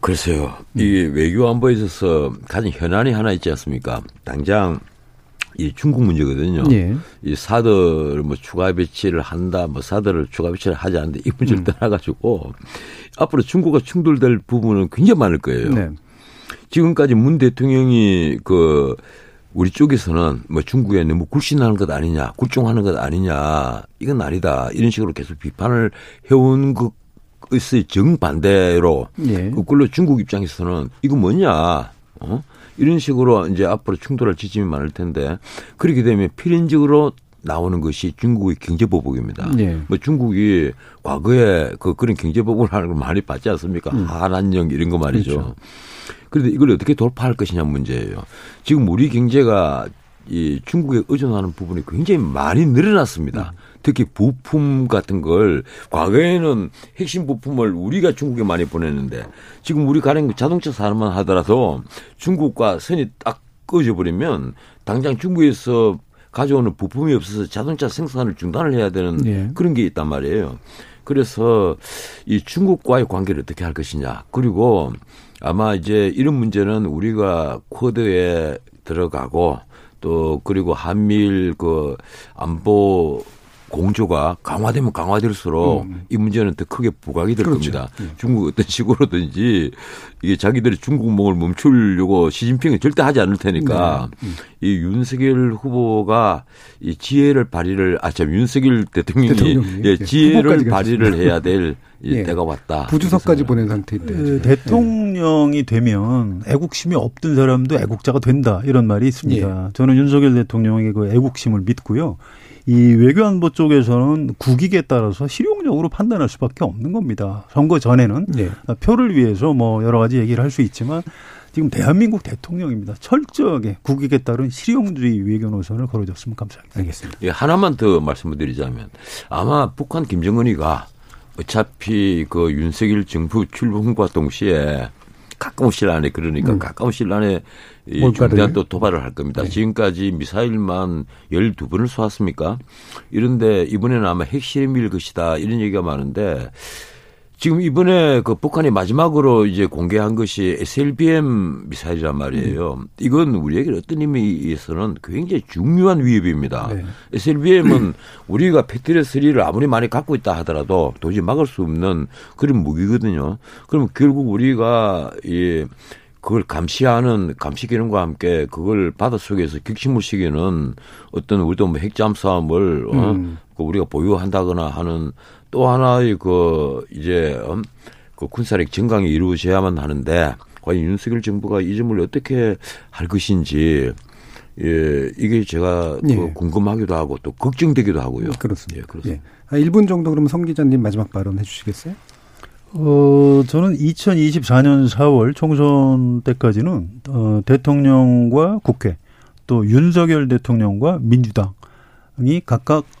글쎄요. 음. 이 외교 안보에 있어서 가장 현안이 하나 있지 않습니까? 당장 이 중국 문제거든요. 예. 이 사드 뭐 추가 배치를 한다, 뭐 사드를 추가 배치를 하지 않는데 이 음. 문제를 떠나가지고 앞으로 중국과 충돌될 부분은 굉장히 많을 거예요. 네. 지금까지 문 대통령이 그 우리 쪽에서는 뭐 중국에 너무 굴신하는 것 아니냐, 굴종하는 것 아니냐, 이건 아니다. 이런 식으로 계속 비판을 해온 것의 정반대로 예. 그걸로 중국 입장에서는 이거 뭐냐, 어? 이런 식으로 이제 앞으로 충돌할 지점이 많을 텐데 그렇게 되면 필연적으로 나오는 것이 중국의 경제보복입니다. 예. 뭐 중국이 과거에 그 그런 경제보복을 하는 걸 많이 봤지 않습니까? 한안령 이런 거 말이죠. 음. 그렇죠. 그런데 이걸 어떻게 돌파할 것이냐 문제예요. 지금 우리 경제가 이 중국에 의존하는 부분이 굉장히 많이 늘어났습니다. 특히 부품 같은 걸 과거에는 핵심 부품을 우리가 중국에 많이 보냈는데 지금 우리 가령 자동차 산업만 하더라도 중국과 선이 딱 꺼져 버리면 당장 중국에서 가져오는 부품이 없어서 자동차 생산을 중단을 해야 되는 예. 그런 게 있단 말이에요. 그래서 이 중국과의 관계를 어떻게 할 것이냐. 그리고 아마 이제 이런 문제는 우리가 쿼드에 들어가고 또 그리고 한미일 그 안보 공조가 강화되면 강화될수록 음. 이 문제는 더 크게 부각이 될 그렇죠. 겁니다. 중국 어떤 식으로든지 이게 자기들이 중국몽을 멈추려고 시진핑이 절대 하지 않을 테니까 네. 음. 이 윤석열 후보가 이 지혜를 발휘를 아참 윤석열 대통령이, 대통령이, 예, 예, 지혜를 발휘를. 해야 될 이 예. 때가 왔다. 부주석까지 보낸 상태인데. 그 대통령이 되면 애국심이 없던 사람도 애국자가 된다 이런 말이 있습니다. 저는 윤석열 대통령의 그 애국심을 믿고요. 이 외교안보 쪽에서는 국익에 따라서 실용적으로 판단할 수밖에 없는 겁니다. 선거 전에는 예. 표를 위해서 뭐 여러 가지 얘기를 할 수 있지만 지금 대한민국 대통령입니다. 철저하게 국익에 따른 실용주의 외교 노선을 걸어줬으면 감사하겠습니다. 알겠습니다. 예, 하나만 더 말씀을 드리자면 아마 북한 김정은이가 어차피 그 윤석열 정부 출범과 동시에 가까운 시일 안에 그러니까 음. 가까운 시일 안에? 중대한 또 도발을 할 겁니다. 네. 지금까지 미사일만 12번을 쏘았습니까? 이런데 이번에는 아마 핵실험일 것이다. 이런 얘기가 많은데 지금 이번에 그 북한이 마지막으로 이제 공개한 것이 SLBM 미사일이란 말이에요. 이건 우리에게 어떤 의미에서는 굉장히 중요한 위협입니다. 네. SLBM은 우리가 패트리어 3를 아무리 많이 갖고 있다 하더라도 도저히 막을 수 없는 그런 무기거든요. 그러면 결국 우리가 이 그걸 감시하는 감시 기능과 함께 그걸 바닷속에서 격침을시키는 어떤 우리도 뭐 핵잠수함을 어, 음. 그 우리가 보유한다거나 하는 또 하나의 그 이제 음, 그 군사력 증강이 이루어져야만 하는데 과연 윤석열 정부가 이 점을 어떻게 할 것인지 예 이게 제가 예. 그 궁금하기도 하고 또 걱정되기도 하고요. 그렇습니다. 예, 그렇습니다. 예. 한 1분 정도 그러면 성 기자님 마지막 발언 해주시겠어요? 어, 저는 2024년 4월 총선 때까지는 어, 대통령과 국회 또 윤석열 대통령과 민주당이 각각 어,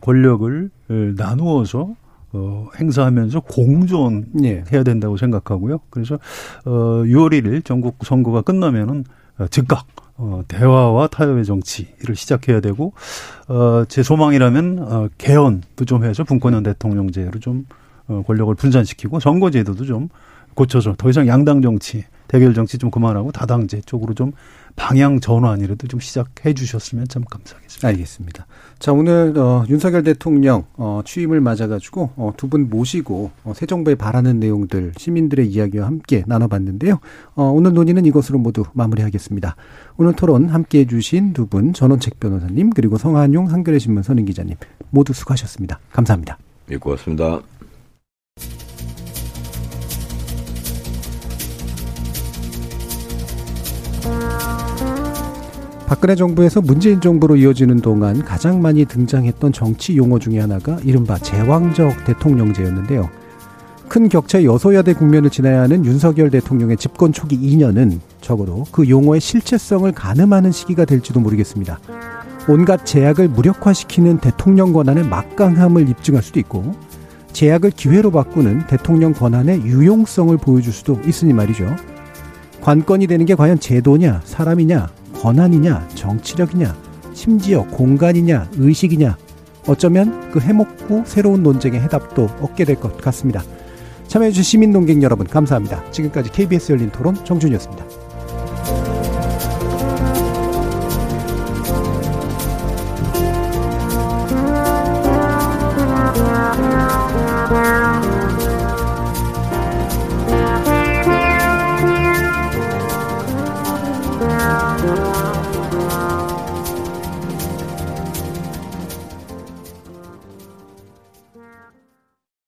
권력을 어, 나누어서 어, 행사하면서 공존해야 예. 된다고 생각하고요. 그래서 어, 6월 1일 전국 선거가 끝나면은 어, 즉각 어, 대화와 타협의 정치를 시작해야 되고 어, 제 소망이라면 어, 개헌도 좀 해서 분권형 대통령제로 좀 어, 권력을 분산시키고 선거제도도 좀 고쳐서 더 이상 양당 정치, 대결 정치 좀 그만하고 다당제 쪽으로 좀 방향 전환이라도 좀 시작해 주셨으면 참 감사하겠습니다. 알겠습니다. 자 오늘 어, 윤석열 대통령 어, 취임을 맞아가지고 어, 두 분 모시고 어, 새 정부에 바라는 내용들 시민들의 이야기와 함께 나눠봤는데요. 어, 오늘 논의는 이것으로 모두 마무리하겠습니다. 오늘 토론 함께해 주신 두 분 전원책 변호사님 그리고 성한용 한겨레 신문 선임 기자님 모두 수고하셨습니다. 감사합니다. 예, 고맙습니다. 박근혜 정부에서 문재인 정부로 이어지는 동안 가장 많이 등장했던 정치 용어 중에 하나가 이른바 제왕적 대통령제였는데요. 큰 격차의 여소야대 국면을 지나야 하는 윤석열 대통령의 집권 초기 2년은 적어도 그 용어의 실체성을 가늠하는 시기가 될지도 모르겠습니다. 온갖 제약을 무력화시키는 대통령 권한의 막강함을 입증할 수도 있고 제약을 기회로 바꾸는 대통령 권한의 유용성을 보여줄 수도 있으니 말이죠. 관건이 되는 게 과연 제도냐, 사람이냐, 권한이냐, 정치력이냐, 심지어 공간이냐, 의식이냐, 어쩌면 그 해먹고 새로운 논쟁의 해답도 얻게 될 것 같습니다. 참여해주신 시민 농객 여러분 감사합니다. 지금까지 KBS 열린 토론 정준이었습니다.